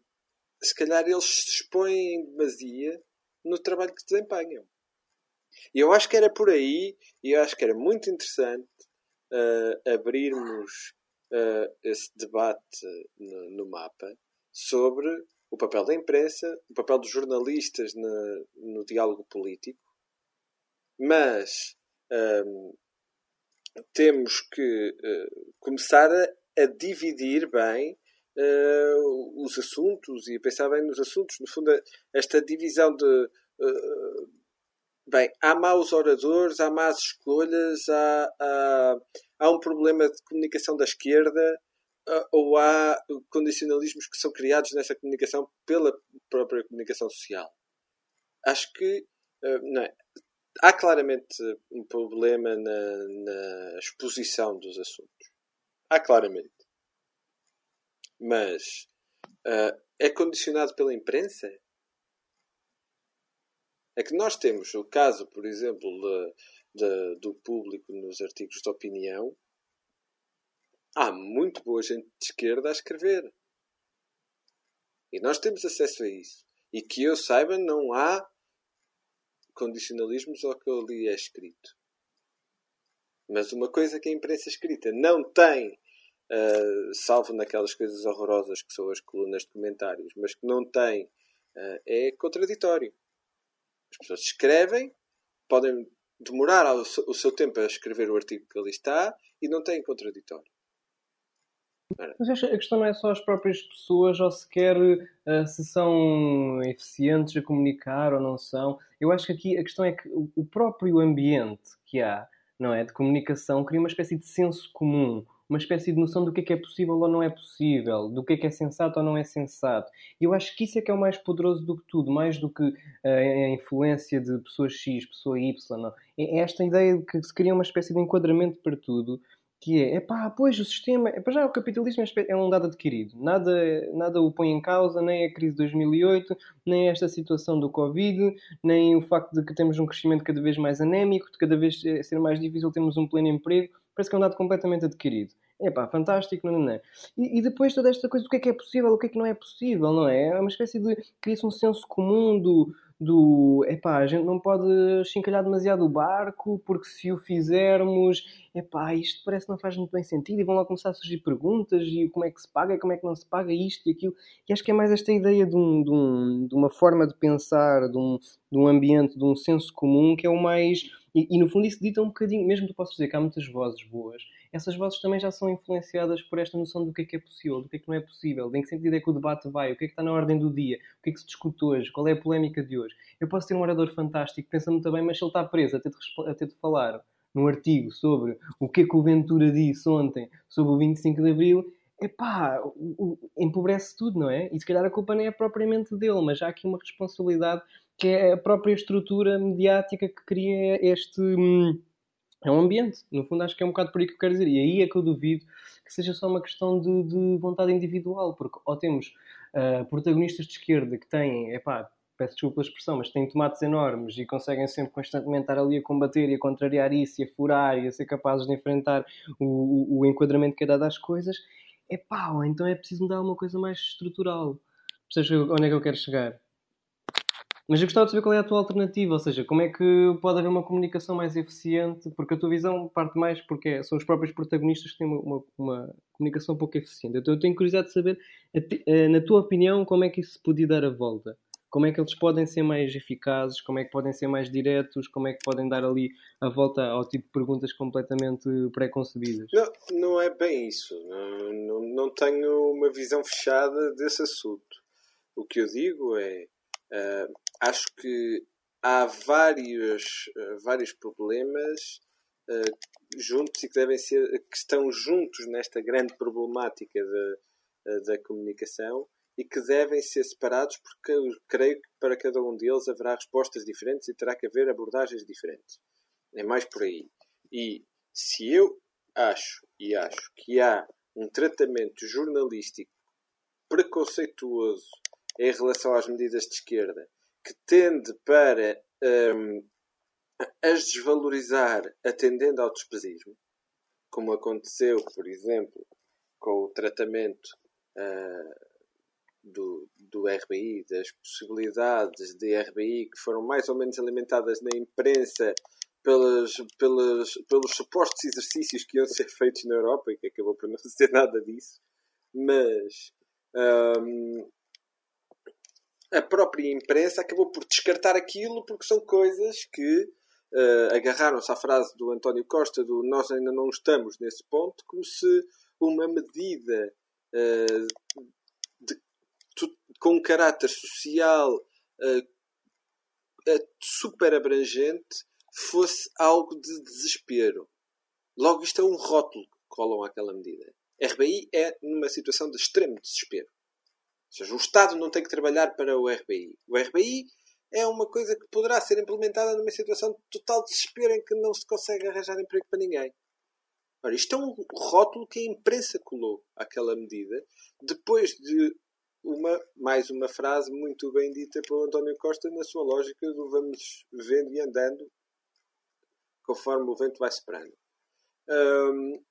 se calhar eles se expõem em demasia no trabalho que desempenham. E eu acho que era por aí, e eu acho que era muito interessante eh, abrirmos eh, esse debate no, no mapa sobre o papel da imprensa, o papel dos jornalistas na- no diálogo político, mas hum, temos que eh, começar a, a dividir bem eh, os assuntos e a pensar bem nos assuntos. No fundo, esta divisão de. Bem, há maus oradores, há más escolhas, há, há, há um problema de comunicação da esquerda ah, ou há condicionalismos que são criados nessa comunicação pela própria comunicação social. Acho que ah, é. há claramente um problema na, na exposição dos assuntos. Há claramente. Mas ah, é condicionado pela imprensa? É que nós temos o caso, por exemplo, de- de- do público nos artigos de opinião. Há muito boa gente de esquerda a escrever. E nós temos acesso a isso. E que eu saiba, não há condicionalismos ao que ali é escrito. Mas uma coisa que a imprensa escrita não tem, ah, salvo naquelas coisas horrorosas que são as colunas de comentários, mas que não tem, ah, é contraditório. As pessoas escrevem, podem demorar o seu, tempo a escrever o artigo que ali está e não têm contraditório. Mas a questão não é só as próprias pessoas ou sequer eh, se são eficientes a comunicar ou não são. Eu acho que aqui a questão é que o próprio ambiente que há, não é, de comunicação cria uma espécie de senso comum, uma espécie de noção do que é que é possível ou não é possível, do que é que é sensato ou não é sensato. E eu acho que isso é que é o mais poderoso do que tudo, mais do que uh, a influência de pessoa X, pessoa Y. Não. É esta ideia de que se cria uma espécie de enquadramento para tudo, que é, é pá, pois o sistema, é, para já o capitalismo é, é um dado adquirido, nada, nada o põe em causa, nem a crise de 2008, nem esta situação do Covid, nem o facto de que temos um crescimento cada vez mais anémico, de cada vez ser mais difícil termos um pleno emprego, parece que é um dado completamente adquirido. É pá, fantástico, não, não, não. E, e, depois toda esta coisa do que é que é possível, o que é que não é possível, não é? É uma espécie de. cria-se um senso comum do, do epá, a gente não pode chincalhar demasiado o barco porque se o fizermos, epá, isto parece que não faz muito bem sentido e vão lá começar a surgir perguntas e como é que se paga, como é que não se paga isto e aquilo. E acho que é mais esta ideia de, um, de, um, de uma forma de pensar, de um, de um ambiente, de um senso comum que é o mais. E, e no fundo isso dita um bocadinho, mesmo que tu possas dizer que há muitas vozes boas, essas vozes também já são influenciadas por esta noção do que é que é possível, do que é que não é possível, em que sentido é que o debate vai, o que é que está na ordem do dia, o que é que se discute hoje, qual é a polémica de hoje. Eu posso ter um orador fantástico pensa bem, mas se ele está preso a ter de, a ter de falar num artigo sobre o que é que o Ventura disse ontem sobre o 25 de Abril, epá, empobrece tudo, não é? E se calhar a culpa nem é propriamente dele, mas há aqui uma responsabilidade que é a própria estrutura mediática que cria este. Hum, é um ambiente. No fundo, acho que é um bocado por aí que eu quero dizer. E aí é que eu duvido que seja só uma questão de, de vontade individual, porque ou temos uh, protagonistas de esquerda que têm, epá, peço desculpa a expressão, mas têm tomates enormes e conseguem sempre constantemente estar ali a combater e a contrariar isso e a furar e a ser capazes de enfrentar o, o, o enquadramento que é dado às coisas, é pá, então é preciso mudar uma coisa mais estrutural. Percebes onde é que eu quero chegar? Mas eu gostava de saber qual é a tua alternativa, ou seja, como é que pode haver uma comunicação mais eficiente, porque a tua visão parte mais porque são os próprios protagonistas que têm uma, uma, uma comunicação pouco eficiente. Então eu tenho curiosidade de saber, eh, na tua opinião, como é que isso se podia dar a volta? Como é que eles podem ser mais eficazes? Como é que podem ser mais diretos? Como é que podem dar ali a volta ao tipo de perguntas completamente pré-concebidas? Não, não é bem isso. Não, não, não tenho uma visão fechada desse assunto. O que eu digo é Uh, acho que há vários, uh, vários problemas uh, juntos e que devem ser que estão juntos nesta grande problemática da, da comunicação e que devem ser separados porque eu creio que para cada um deles haverá respostas diferentes e terá que haver abordagens diferentes. É mais por aí. E se eu acho e acho que há um tratamento jornalístico preconceituoso em relação às medidas de esquerda, que tende para um, as desvalorizar atendendo ao despesismo, como aconteceu, por exemplo, com o tratamento uh, do, do RBI, das possibilidades de RBI que foram mais ou menos alimentadas na imprensa pelos, pelos, pelos supostos exercícios que iam ser feitos na Europa e que acabou por não ser nada disso. Mas um, a própria imprensa acabou por descartar aquilo porque são coisas que uh, agarraram-se à frase do António Costa do nós ainda não estamos nesse ponto, como se uma medida uh, de, com um caráter social uh, super abrangente fosse algo de desespero. Logo, isto é um rótulo que colam àquela medida. RBI é numa situação de extremo desespero seja, o Estado não tem que trabalhar para o RBI. O RBI é uma coisa que poderá ser implementada numa situação de total desespero em que não se consegue arranjar emprego para ninguém. Ora, isto é um rótulo que a imprensa colou àquela medida, depois de uma, mais uma frase muito bem dita pelo António Costa na sua lógica do vamos vendo e andando conforme o vento vai separando. Um,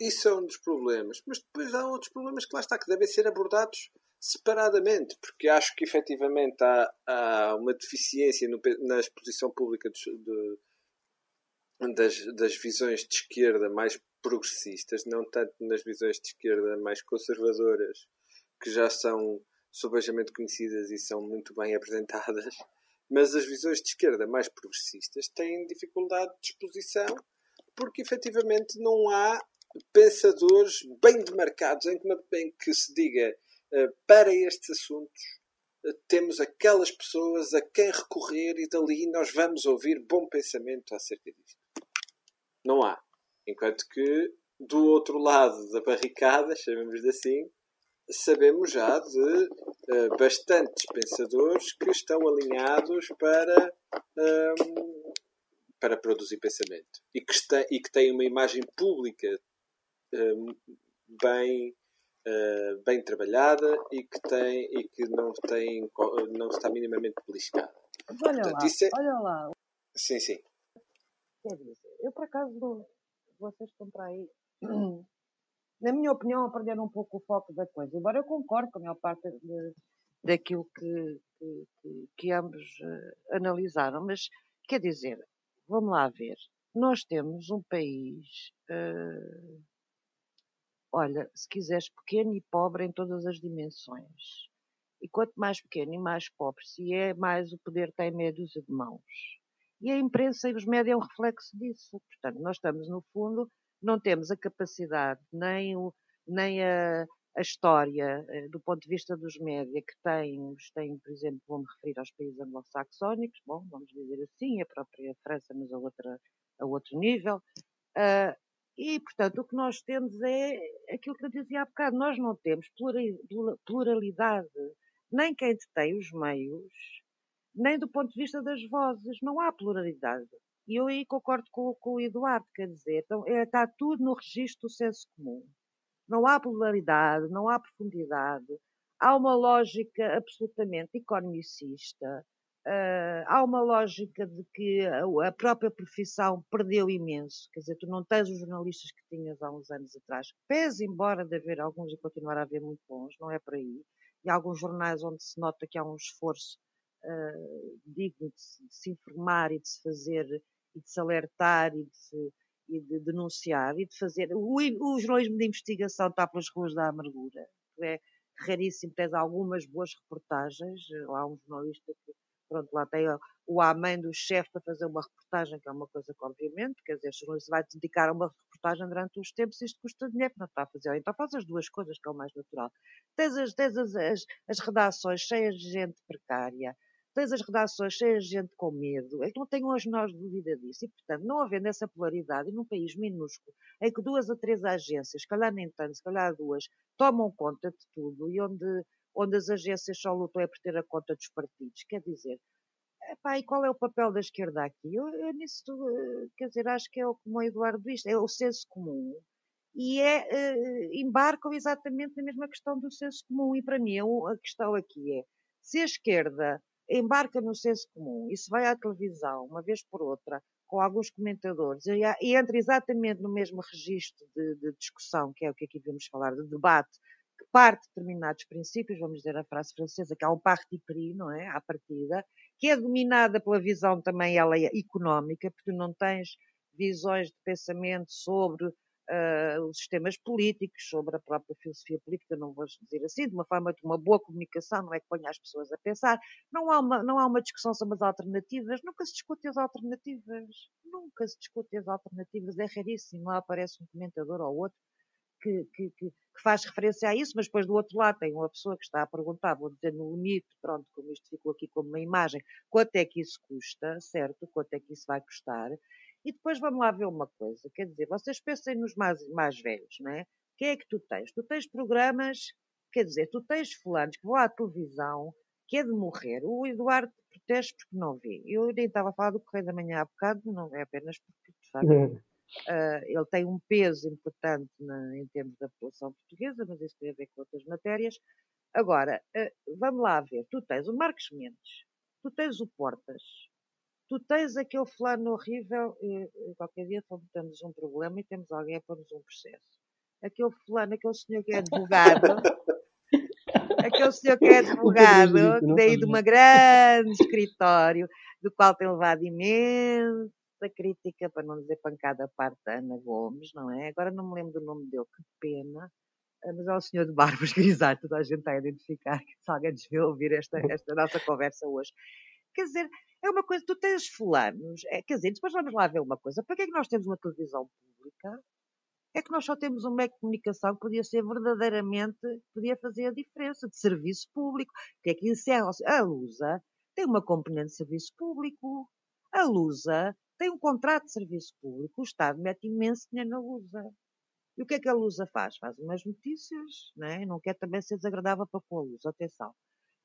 isso é um dos problemas. Mas depois há outros problemas que lá está, que devem ser abordados separadamente, porque acho que efetivamente há, há uma deficiência no, na exposição pública de, de, das, das visões de esquerda mais progressistas, não tanto nas visões de esquerda mais conservadoras, que já são subejamente conhecidas e são muito bem apresentadas, mas as visões de esquerda mais progressistas têm dificuldade de exposição porque efetivamente não há pensadores bem demarcados em que, em que se diga uh, para estes assuntos uh, temos aquelas pessoas a quem recorrer e dali nós vamos ouvir bom pensamento acerca disto. Não há. Enquanto que do outro lado da barricada, chamemos assim, sabemos já de uh, bastantes pensadores que estão alinhados para, um, para produzir pensamento e que, está, e que têm uma imagem pública bem, uh, bem trabalhada e que, tem, e que não, tem, não está minimamente beliscada. Olha Portanto, lá, é... olha lá. Sim, sim. Quer dizer, eu por acaso, vocês estão para aí na minha opinião, a perder um pouco o foco da coisa. Embora eu concorde com a maior parte de, daquilo que, que, que ambos uh, analisaram, mas quer dizer, vamos lá ver. Nós temos um país, uh, olha, se quiseres, pequeno e pobre em todas as dimensões. E quanto mais pequeno e mais pobre se é, mais o poder tem meia dúzia de mãos. E a imprensa e os médias é um reflexo disso. Portanto, nós estamos, no fundo, não temos a capacidade, nem, o, nem a, a história, eh, do ponto de vista dos média, que têm, têm por exemplo, vou-me referir aos países anglo-saxónicos, bom, vamos dizer assim, a própria França, mas a, outra, a outro nível. Uh, e, portanto, o que nós temos é aquilo que eu dizia há bocado, nós não temos pluralidade, nem quem detém os meios, nem do ponto de vista das vozes, não há pluralidade. E eu aí concordo com, com o Eduardo, quer dizer, então, é, está tudo no registro do senso comum. Não há pluralidade, não há profundidade, há uma lógica absolutamente economicista, uh, há uma lógica de que a, própria profissão perdeu imenso, quer dizer, tu não tens os jornalistas que tinhas há uns anos atrás, pese embora de haver alguns e continuar a haver muito bons, não é por aí, e há alguns jornais onde se nota que há um esforço uh, digno de se, de se, informar e de se fazer e de se alertar e de, se, e de denunciar e de fazer. O, o, jornalismo de investigação está pelas ruas da amargura. É raríssimo, tens algumas boas reportagens. Há um jornalista que, pronto, lá tem o amém do chefe para fazer uma reportagem, que é uma coisa que, obviamente, quer dizer, jornalista vai dedicar a uma reportagem durante os tempos, isto custa dinheiro, não está a fazer. Então faz as duas coisas, que é o mais natural. Tens as, tens as, as, as redações cheias de gente precária, tens as redações cheias de gente com medo, é que não tenho as menores dúvida disso. E, portanto, não havendo essa polaridade, num país minúsculo, em que duas a três agências, se calhar nem tanto, se calhar duas, tomam conta de tudo e onde, onde as agências só lutam é por ter a conta dos partidos, quer dizer, epá, e qual é o papel da esquerda aqui? Eu, eu nisso, quer dizer, acho que é o como o Eduardo diz, é o senso comum. E é, uh, embarcam exatamente na mesma questão do senso comum. E para mim, a questão aqui é, se a esquerda embarca no senso comum e se vai à televisão, uma vez por outra, com alguns comentadores, e, entra exatamente no mesmo registro de, de, discussão, que é o que aqui vamos falar, de debate, que parte de determinados princípios, vamos dizer a frase francesa, que há um parti pris, não é? À partida, que é dominada pela visão também ela é económica, porque não tens visões de pensamento sobre uh, os sistemas políticos, sobre a própria filosofia política, não vou dizer assim, de uma forma de uma boa comunicação, não é que ponha as pessoas a pensar. Não há uma, não há uma discussão sobre as alternativas, nunca se discute as alternativas, nunca se discute as alternativas, é raríssimo, lá aparece um comentador ou outro que, que, que, faz referência a isso, mas depois do outro lado tem uma pessoa que está a perguntar, vou dizer no limite, pronto, como isto ficou aqui como uma imagem, quanto é que isso custa, certo? Quanto é que isso vai custar? E depois vamos lá ver uma coisa, quer dizer, vocês pensem nos mais, mais velhos, não é? Quem é que tu tens? Tu tens programas, quer dizer, tu tens fulanos que vão à televisão, que é de morrer. O Eduardo protege porque não vê. Eu nem estava a falar do Correio da Manhã há bocado, não é apenas porque, de facto, uh, ele tem um peso importante na, em termos da população portuguesa, mas isso tem a ver com outras matérias. Agora, uh, vamos lá ver. Tu tens o Marcos Mendes, tu tens o Portas, tu tens aquele fulano horrível, e, e qualquer dia temos um problema e temos alguém a pôr-nos um processo. Aquele fulano, aquele senhor que é advogado, aquele senhor que é advogado, que veio de um grande escritório, do qual tem levado imensa crítica, para não dizer pancada à parte da Ana Gomes, não é? Agora não me lembro do nome dele, que pena. Ah, mas é o senhor de barbas grisalhos, toda a gente está a identificar, se alguém desviou ouvir esta, esta nossa conversa hoje. Quer dizer, é uma coisa, tu tens fulanos, é, quer dizer, depois vamos lá ver uma coisa, para que é que nós temos uma televisão pública? É que nós só temos um meio de comunicação que podia ser verdadeiramente, podia fazer a diferença, de serviço público, que é que encerra, a Lusa tem uma componente de serviço público, a Lusa tem um contrato de serviço público, o Estado mete imenso dinheiro na Lusa. E o que é que a Lusa faz? Faz umas notícias, não, é? não quer também ser desagradável para com a Lusa, atenção.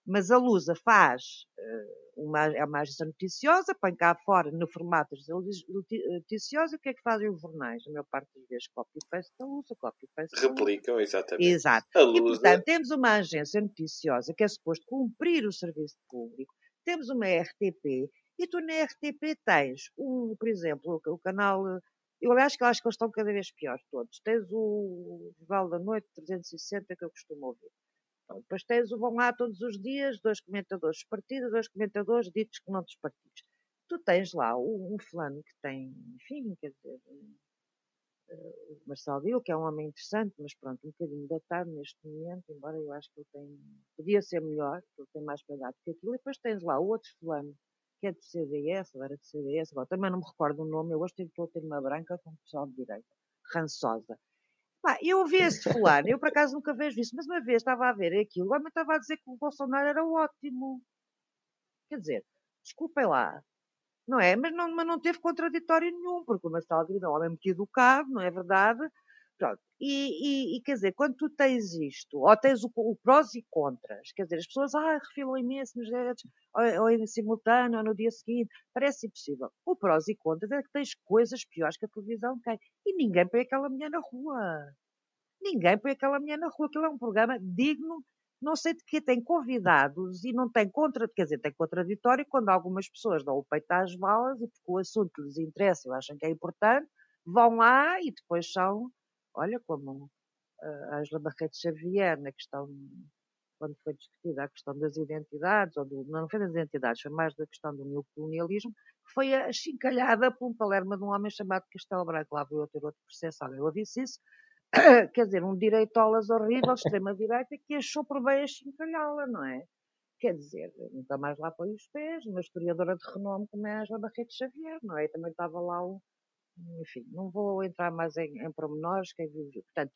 Mas a Lusa faz uh, uma, é uma agência noticiosa, põe cá fora no formato noticioso, e o que é que fazem os jornais? A maior parte das vezes copy-paste da Lusa, copy-paste Replicam, exatamente. Exato. A Lusa... E, portanto, temos uma agência noticiosa que é suposto cumprir o serviço público, temos uma RTP, e tu na RTP tens, um, por exemplo, o, o canal eu acho que acho que eles estão cada vez piores todos. Tens o Jornal da Noite 360 que eu costumo ouvir. Então, depois tens o vão lá todos os dias, dois comentadores dos partidos, dois comentadores ditos que não dos partidos. Tu tens lá um, um fulano que tem, enfim, quer dizer, uh, o Marcelo Dil, que é um homem interessante, mas pronto, um bocadinho datado neste momento, embora eu acho que ele tem, podia ser melhor, ele tem mais cuidado que aquilo. E depois tens lá o outro fulano que é do CDS, ou era do CDS, agora também não me recordo o nome, eu hoje estou a ter uma branca com o pessoal de direita, rançosa. Pá, eu ouvi esse fulano, eu por acaso nunca vejo isso, mas uma vez estava a ver aquilo, o homem estava a dizer que o Bolsonaro era ótimo. Quer dizer, desculpem lá, não é? Mas não, mas não teve contraditório nenhum, porque o Marcelo é um homem muito educado, não é verdade? Pronto. E, e, e, quer dizer, quando tu tens isto, ou tens o, o prós e contras, quer dizer, as pessoas ah, refilam imenso nos diretos, ou, ou em simultâneo, ou no dia seguinte, parece impossível. O prós e contras é que tens coisas piores que a televisão tem. E ninguém põe aquela mulher na rua. Ninguém põe aquela mulher na rua. Aquilo é um programa digno, não sei de que tem convidados e não tem contra, quer dizer, tem contraditório quando algumas pessoas dão o peito às balas e porque o assunto lhes interessa, eu acham que é importante, vão lá e depois são olha, como a Angela Barreto Xavier, na questão, quando foi discutida a questão das identidades, ou do, não foi das identidades, foi mais da questão do neocolonialismo, foi achincalhada por um palerma de um homem chamado Castelo Branco. Lá veio ter outro processo, eu ouvi isso, quer dizer, um direitolas horrível, extrema-direita, que achou por bem achincalhá-la, não é? Quer dizer, nunca mais lá põe os pés, uma historiadora de renome como é a Angela Barreto Xavier, não é? E também estava lá o, enfim, não vou entrar mais em, em pormenores. Portanto,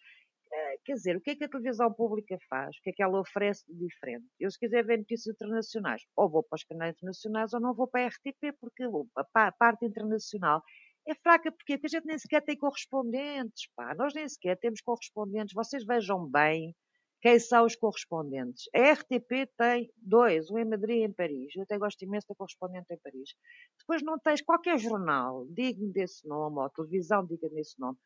eh, quer dizer, o que é que a televisão pública faz? O que é que ela oferece de diferente? Eu, se quiser ver notícias internacionais, ou vou para os canais internacionais ou não vou para a RTP, porque a parte internacional é fraca. Porquê? Porque a gente nem sequer tem correspondentes, pá. Nós nem sequer temos correspondentes. Vocês vejam bem quem são os correspondentes? A RTP tem dois, um em Madrid e em Paris. Eu até gosto imenso da correspondente em Paris. Depois não tens qualquer jornal digno desse nome, ou televisão digna desse nome.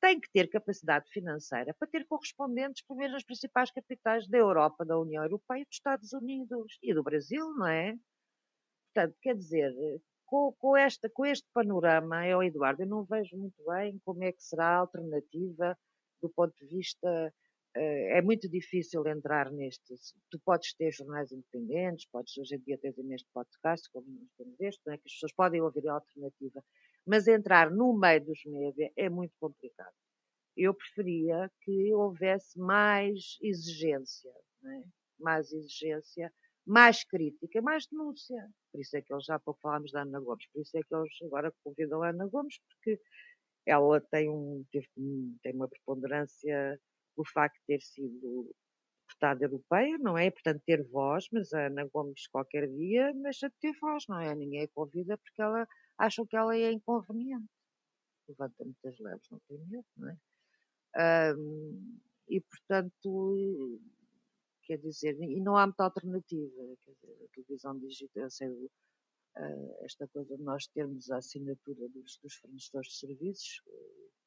Tem que ter capacidade financeira para ter correspondentes, pelo menos nas principais capitais da Europa, da União Europeia e dos Estados Unidos. E do Brasil, não é? Portanto, quer dizer, com, com, esta, com este panorama, eu, Eduardo, eu não vejo muito bem como é que será a alternativa do ponto de vista é muito difícil entrar neste. Tu podes ter jornais independentes, podes hoje em dia ter neste podcast, como nós temos este, é? que as pessoas podem ouvir a alternativa, mas entrar no meio dos média é muito complicado. Eu preferia que houvesse mais exigência, é? mais exigência, mais crítica, mais denúncia. Por isso é que eles já há pouco falámos da Ana Gomes, por isso é que eles agora convidam a Ana Gomes, porque ela tem, um, tem uma preponderância o facto de ter sido deputada europeia, não é? Portanto, ter voz, mas a Ana Gomes qualquer dia deixa de ter voz, não é? Ninguém a convida porque ela acham que ela é inconveniente. Levanta muitas leves, não tem medo, não é? Um, e, portanto, quer dizer, e não há muita alternativa. Quer dizer, a televisão digital, sei, uh, esta coisa de nós termos a assinatura dos, dos fornecedores de serviços,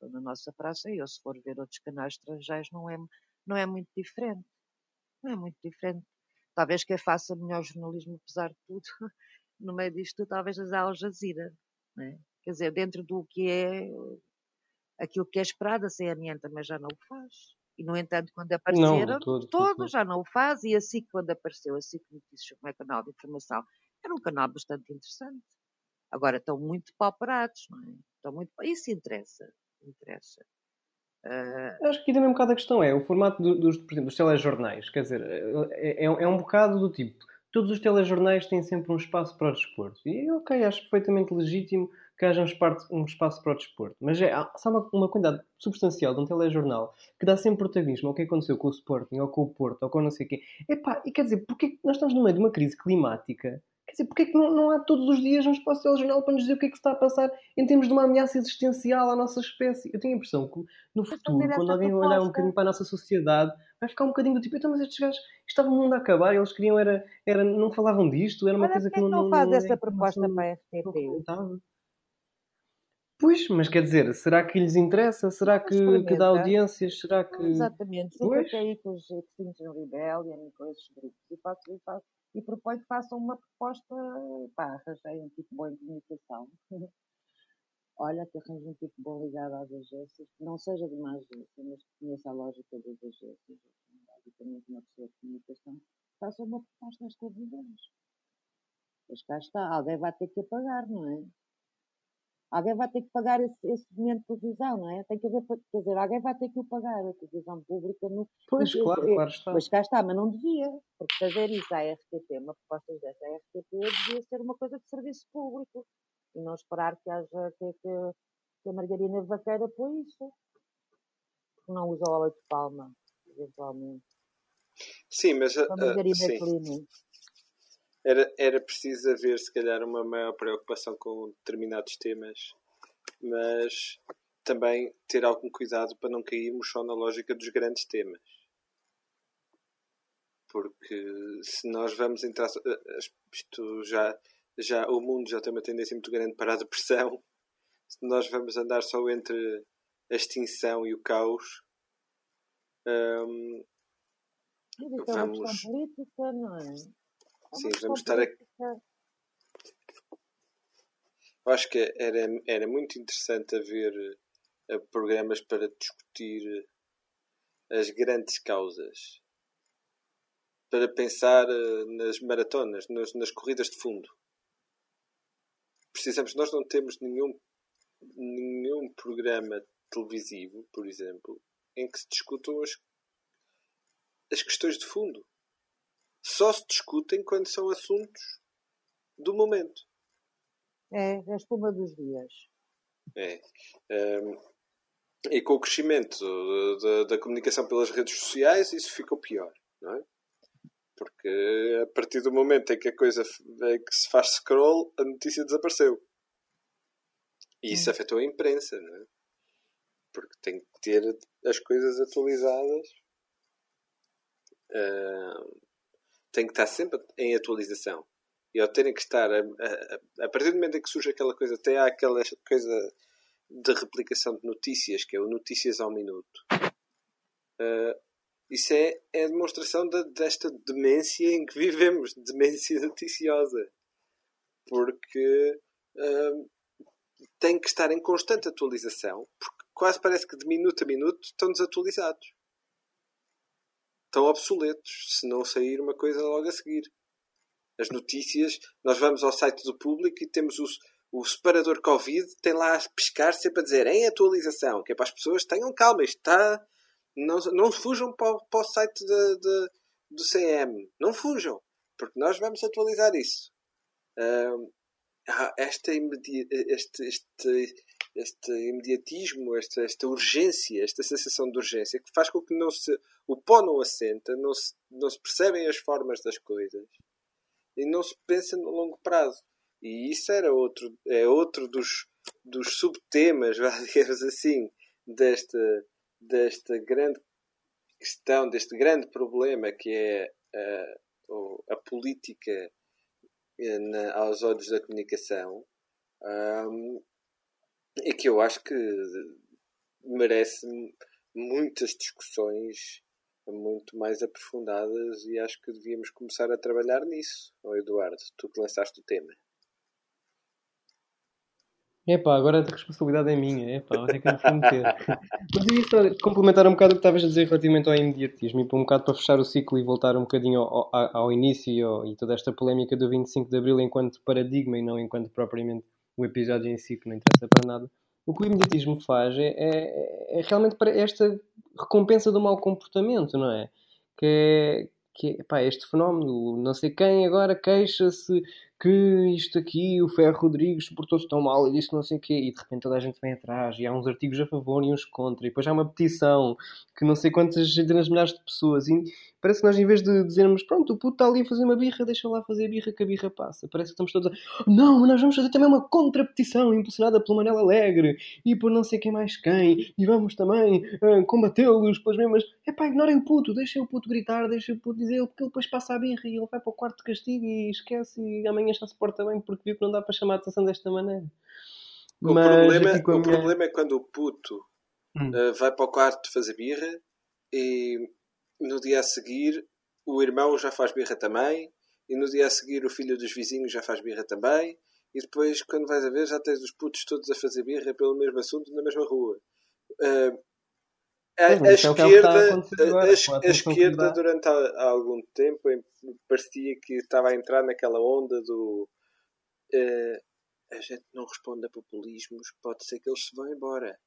na nossa praça, e eu se for ver outros canais estrangeiros, não é, não é muito diferente. Não é muito diferente. Talvez quem faça melhor jornalismo, apesar de tudo, no meio disto, talvez a Al Jazeera. É? Quer dizer, dentro do que é aquilo que é esperado, a CNN também já não o faz. E, no entanto, quando apareceram, não, todo, todo, já não o faz. E assim que quando apareceu, assim que Notícias, como é canal de informação, era um canal bastante interessante. Agora estão muito pauperados, não é? Estão muito... Isso interessa. Interessa. Uh... Acho que também um bocado a questão é o formato do, dos, por exemplo, dos telejornais. Quer dizer, é, é, é, um bocado do tipo: todos os telejornais têm sempre um espaço para o desporto. E, ok, acho perfeitamente legítimo que haja um espaço, para o desporto. Mas é, há uma, uma quantidade substancial de um telejornal que dá sempre protagonismo ao que aconteceu com o Sporting, ou com o Porto, ou com não sei o quê. Epá, e quer dizer, porque nós estamos no meio de uma crise climática Quer dizer, porque é que não, não há todos os dias um espaço telejornal para nos dizer o que é que se está a passar em termos de uma ameaça existencial à nossa espécie? Eu tenho a impressão que no futuro, fazer quando alguém olhar um proposta. bocadinho para a nossa sociedade, vai ficar um bocadinho do tipo, então, mas estes gajos, estava o mundo a acabar eles queriam, era, era, não falavam disto, era uma Olha, coisa porque que é não, que não faz é essa proposta informação para a não RTP? comentava. Pois, mas quer dizer, será que lhes interessa? Será que, que dá audiências? Será que. Exatamente, Pois. fica aí com os Extinction Rebellion e com esses grupos e, faço, e, faço, e proponho que façam uma proposta, pá, arranjei um tipo bom em comunicação. Olha, que arranjo um tipo bom ligado às agências, que não seja de uma agência, mas que conheça a lógica das agências, basicamente uma pessoa de comunicação, faça uma proposta às televisões. Mas cá está, alguém vai ter que apagar, não é? Alguém vai ter que pagar esse, esse momento de televisão, não é? Tem que haver, quer dizer, alguém vai ter que o pagar, a televisão pública no. Pois, no- claro, eh, claro está. Mas cá está, mas não devia, porque fazer isso à RTP, uma proposta dessa à RTP, devia ser uma coisa de serviço público e não esperar que haja que, que, que a Margarina Vaqueira põe isso. Não usa óleo de palma, eventualmente. Sim, mas ah, A ah, Margarina sim. Era, era preciso haver, se calhar, uma maior preocupação com determinados temas, mas também ter algum cuidado para não cairmos só na lógica dos grandes temas. Porque se nós vamos entrar. Isto já, já. O mundo já tem uma tendência muito grande para a depressão. Se nós vamos andar só entre a extinção e o caos. hum, é Vamos- questão política, não é? Sim, vamos estar a- política. Eu acho que era, era muito interessante haver eh, programas para discutir as grandes causas. Para pensar eh, nas maratonas, nas, nas corridas de fundo. Precisamos, nós não temos nenhum, nenhum programa televisivo, por exemplo, em que se discutam as, as questões de fundo. Só se discutem quando são assuntos do momento. É, é a espuma dos dias. É. Ehm, e com o crescimento da, da comunicação pelas redes sociais, isso ficou pior, não é? Porque a partir do momento em que a coisa em que se faz scroll, a notícia desapareceu. E isso afetou a imprensa, não é? Porque tem que ter as coisas atualizadas. Ehm, tem que estar sempre em atualização. E ao terem que estar, a, a- a partir do momento em que surge aquela coisa, até há aquela coisa de replicação de notícias, que é o notícias ao minuto. Uh, isso é, é a demonstração da- desta demência em que vivemos, demência noticiosa. Porque uh, tem que estar em constante atualização, porque quase parece que de minuto a minuto estão desatualizados. Estão obsoletos, se não sair uma coisa logo a seguir. As notícias, nós vamos ao site do público e temos os, o separador Covid, tem lá a pescar sempre a dizer em atualização, que é para as pessoas tenham calma, isto está. Não, não fujam para, o- para o site de- de- do CM, não fujam, porque nós vamos atualizar isso. Há esta imedi- este, este, este imediatismo, esta, esta urgência, esta sensação de urgência que faz com que não se, o pó não assenta, não se, não se percebem as formas das coisas e não se pensa no longo prazo. E isso era outro, é outro dos, dos subtemas, digamos assim, desta, desta grande questão, deste grande problema que é a, a política eh, na- aos olhos da comunicação. Ahm, e que eu acho que merece muitas discussões muito mais aprofundadas e acho que devíamos começar a trabalhar nisso. Oh, Eduardo, tu que lançaste o tema. Epá, agora a responsabilidade é minha. Epá, onde é que me fui meter? Mas eu ia só complementar um bocado o que estavas a dizer relativamente ao imediatismo e para um bocado para fechar o ciclo e voltar um bocadinho ao, ao, ao início e, ao- e toda esta polémica do 25 de Abril enquanto paradigma e não enquanto propriamente o episódio em si que não interessa para nada. O que o imediatismo faz é, é, é realmente para esta recompensa do mau comportamento, não é? Que é, que é pá, este fenómeno, não sei quem agora queixa-se que isto aqui, o Ferro Rodrigues portou-se tão mal e disse não sei o quê, e de repente toda a gente vem atrás, e há uns artigos a favor e uns contra, e depois há uma petição que não sei quantas centenas de milhares de pessoas, e parece que nós, em vez de dizermos pronto, o puto está ali a fazer uma birra, deixa lá fazer a birra que a birra passa, parece que estamos todos a não, mas nós vamos fazer também uma contra-petição impulsionada pelo Manela Alegre e por não sei quem mais quem, e vamos também uh, combatê-los pelas mesmas. É pá, ignorem o puto, deixem o puto gritar, deixem o puto dizer, porque ele depois passa a birra e ele vai para o quarto de castigo e esquece e amanhã já se porta bem porque viu que não dá para chamar a atenção desta maneira. O, Mas problema, aqui com a o minha- problema é quando o puto Hum. uh, vai para o quarto fazer birra e no dia a seguir o irmão já faz birra também e no dia a seguir o filho dos vizinhos já faz birra também e depois quando vais a ver já tens os putos todos a fazer birra pelo mesmo assunto na mesma rua. Uh, a, a que que esquerda, a- a- que esquerda durante algum tempo em- parecia que estava a entrar naquela onda do uh, a gente não responde a populismos, pode ser que eles se vão embora.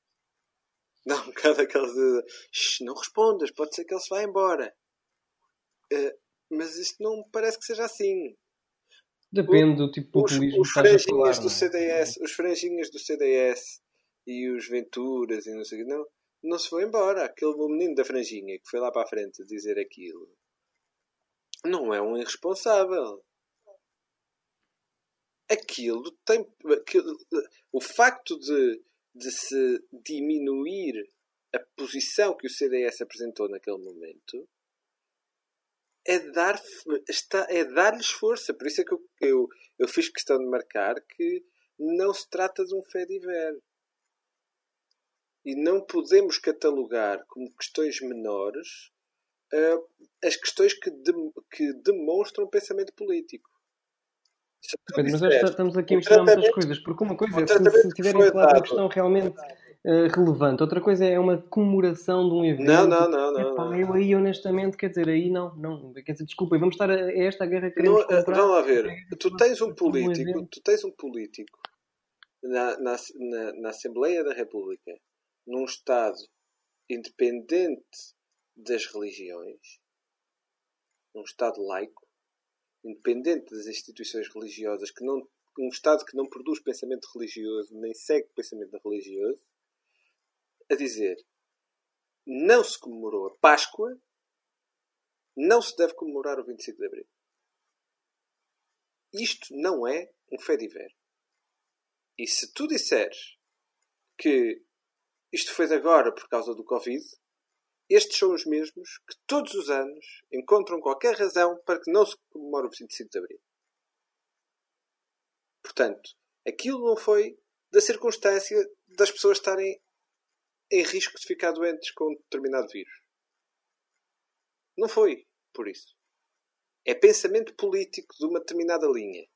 Não, um bocado aquela de "Shh, não respondas, pode ser que ele se vá embora. Uh, mas isto não parece que seja assim. Depende do tipo de Os, populismo os que estás franjinhas falar. do não é? CDS, os franjinhas do CDS e os Venturas e não sei o que, não, não se vão embora. Aquele menino da franjinha que foi lá para a frente dizer aquilo não é um irresponsável. Aquilo tem. aquilo- o facto de, de se diminuir a posição que o CDS apresentou naquele momento é dar está é dar-lhes força por isso é que eu, eu, eu fiz questão de marcar que não se trata de um fediver e não podemos catalogar como questões menores ah, as questões que, dem- que demonstram pensamento político Pedro, mas nós estamos aqui a misturar muitas coisas, porque uma coisa é se, se tiverem a de uma questão realmente eh, relevante, outra coisa é uma comemoração de um evento. Não, não, não, não, Epá, não. eu aí, honestamente, quer dizer, aí não, não. Quer dizer, desculpem, vamos estar a, a esta guerra que Não, queremos ah, comprar. vamos lá ver. Tu tens um Um político, evento. tu tens um político na, na, na, na Assembleia da República, num Estado independente das religiões, num Estado laico, independente das instituições religiosas, que não, um Estado que não produz pensamento religioso, nem segue pensamento religioso, a dizer não se comemorou a Páscoa, não se deve comemorar o 25 de Abril. Isto não é um fediver. E se tu disseres que isto foi de agora por causa do Covid, estes são os mesmos que todos os anos encontram qualquer razão para que não se comemore o 25 de Abril. Portanto, aquilo não foi da circunstância das pessoas estarem em risco de ficar doentes com um determinado vírus. Não foi por isso. É pensamento político de uma determinada linha.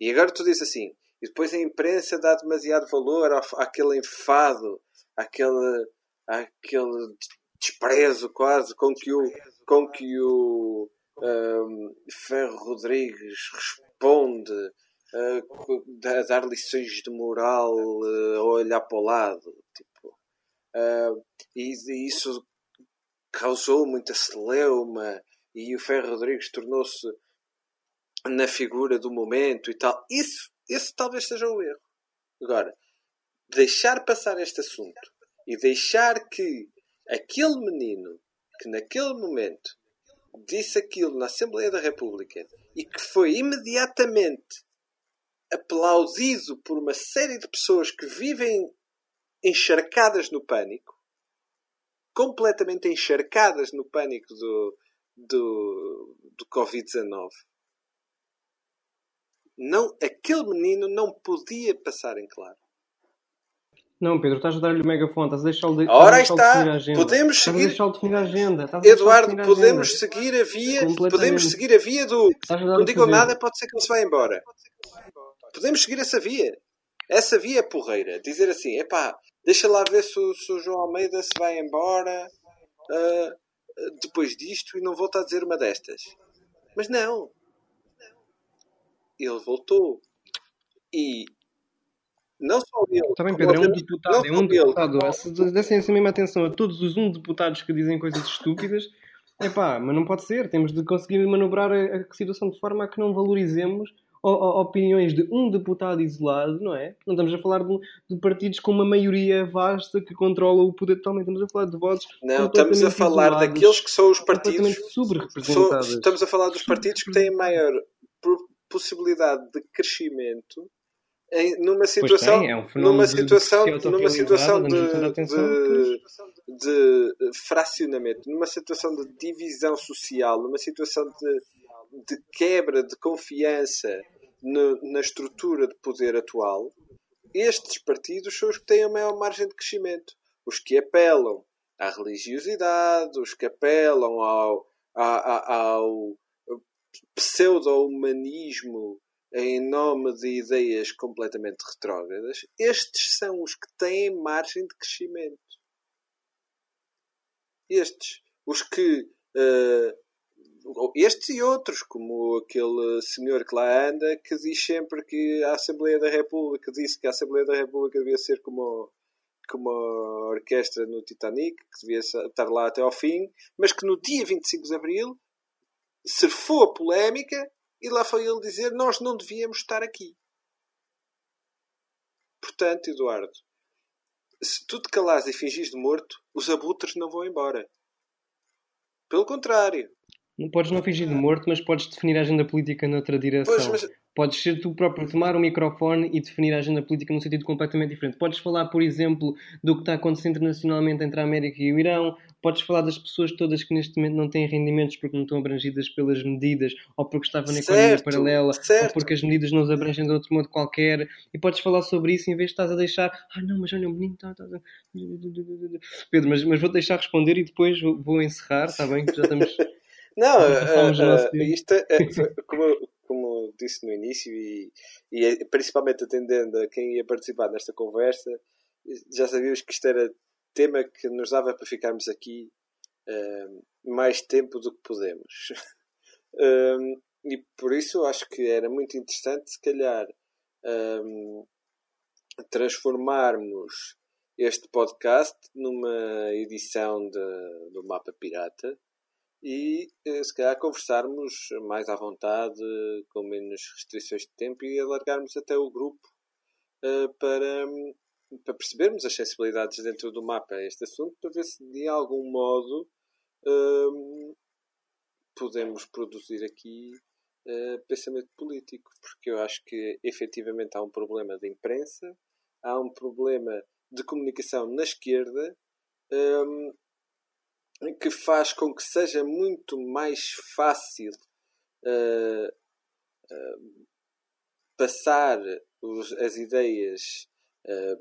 E agora tu dizes assim, e depois a imprensa dá demasiado valor àquele enfado, àquele, àquele desprezo quase com que o, com que o ahm, Ferro Rodrigues responde ah, co- a dar lições de moral ah, a olhar para o lado. Tipo, ah, e, e isso causou muita celeuma e o Ferro Rodrigues tornou-se na figura do momento e tal. Isso, esse talvez seja o erro. Agora, deixar passar este assunto e deixar que aquele menino que naquele momento disse aquilo na Assembleia da República e que foi imediatamente aplaudido por uma série de pessoas que vivem encharcadas no pânico, completamente encharcadas no pânico do, do, do Covid-19. Não, aquele menino não podia passar em claro. Não, Pedro, estás a dar-lhe o megafone, estás a deixá-lo de, Ora, estás a está. a. Podemos Estás seguir- a deixá-lo definir a agenda. estás a Eduardo, a podemos seguir a via, podemos seguir a via do Estás a não digam nada, pode ser que ele se vá embora. Podemos seguir essa via. Essa via é porreira. Dizer assim, epá, deixa lá ver se o, se o João Almeida se vai embora ah, depois disto e não volta a dizer uma destas. Mas não. Ele voltou. E não só ele. Está bem, como Pedro, é um deputado, é um deputado. dessem essa mesma atenção a todos os um deputados que dizem coisas estúpidas, é pá, mas não pode ser. Temos de conseguir manobrar a, a situação de forma a que não valorizemos o- o- opiniões de um deputado isolado, não é? Não estamos a falar de, de partidos com uma maioria vasta que controla o poder totalmente. Estamos a falar de votos Não, estamos a falar isolados, daqueles que são os partidos. são- estamos a falar dos partidos que têm maior possibilidade de crescimento em, numa situação, tem, é um numa de- situação, de numa situação de, de, de fracionamento, numa situação de divisão social, numa situação de, de quebra de confiança no- na estrutura de poder atual, estes partidos são os que têm a maior margem de crescimento. Os que apelam à religiosidade, os que apelam ao, a- a- ao pseudo-humanismo em nome de ideias completamente retrógradas, estes são os que têm margem de crescimento. Estes. Os que. eh, estes e outros, como aquele senhor que lá anda, que diz sempre que a Assembleia da República disse que a Assembleia da República devia ser como, como a orquestra no Titanic, que devia estar lá até ao fim, mas que no dia 25 de Abril surfou a polémica e lá foi ele dizer nós não devíamos estar aqui. Portanto, Eduardo, se tu te calares e fingires de morto, os abutres não vão embora. Pelo contrário. Não podes não fingir de morto, mas podes definir a agenda política noutra direção. Pois, mas- Podes ser tu próprio, tomar o microfone e definir a agenda política num sentido completamente diferente. Podes falar, por exemplo, do que está acontecendo internacionalmente entre a América e o Irão. Podes falar das pessoas todas que neste momento não têm rendimentos porque não estão abrangidas pelas medidas, ou porque estavam na economia paralela, certo. ou porque as medidas não os abrangem de outro modo qualquer. E podes falar sobre isso em vez de estás a deixar. Ah, não, mas olha, o menino está. está- Pedro, mas, mas vou-te deixar responder e depois vou, vou encerrar, está bem? Já estamos. Não, eh, eh, tempo. isto é, é- como, como disse no início, e, e é- principalmente atendendo a quem ia participar nesta conversa, já sabíamos que isto era tema que nos dava para ficarmos aqui eh, mais tempo do que podemos. Um, e por isso acho que era muito interessante, se calhar, um, transformarmos este podcast numa edição de- do Mapa Pirata e eh, se calhar conversarmos mais à vontade, com menos restrições de tempo e alargarmos até o grupo eh, para, para percebermos as sensibilidades dentro do mapa a este assunto, para ver se de algum modo hum, podemos produzir aqui eh, pensamento político, porque eu acho que efetivamente há um problema de imprensa, há um problema de comunicação na esquerda hum, que faz com que seja muito mais fácil eh, eh, passar os- as ideias eh,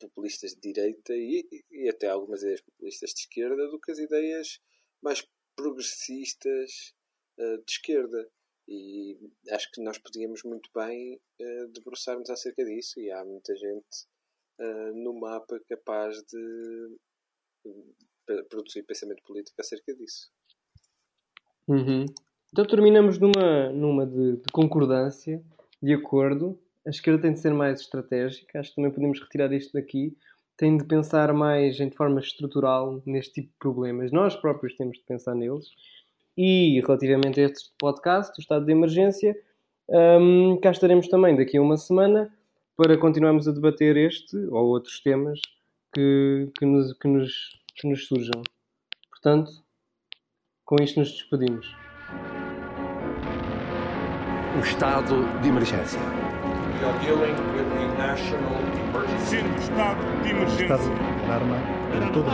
populistas de direita e, e até algumas ideias populistas de esquerda do que as ideias mais progressistas de esquerda. E acho que nós podíamos muito bem eh, debruçar-nos acerca disso e há muita gente no mapa capaz de eh, produzir pensamento político acerca disso. Uhum. Então terminamos numa, numa de, de concordância, de acordo. A esquerda tem de ser mais estratégica, acho que também podemos retirar isto daqui. Tem de pensar mais em forma estrutural neste tipo de problemas. Nós próprios temos de pensar neles. E relativamente a este podcast, o estado de emergência, hum, cá estaremos também daqui a uma semana para continuarmos a debater este ou outros temas que, que, nos, que, nos, que nos surjam. Portanto, com isto nos despedimos. O estado de emergência. We are dealing with a national emergency. Estado de Estado emergência. de alarma em todo o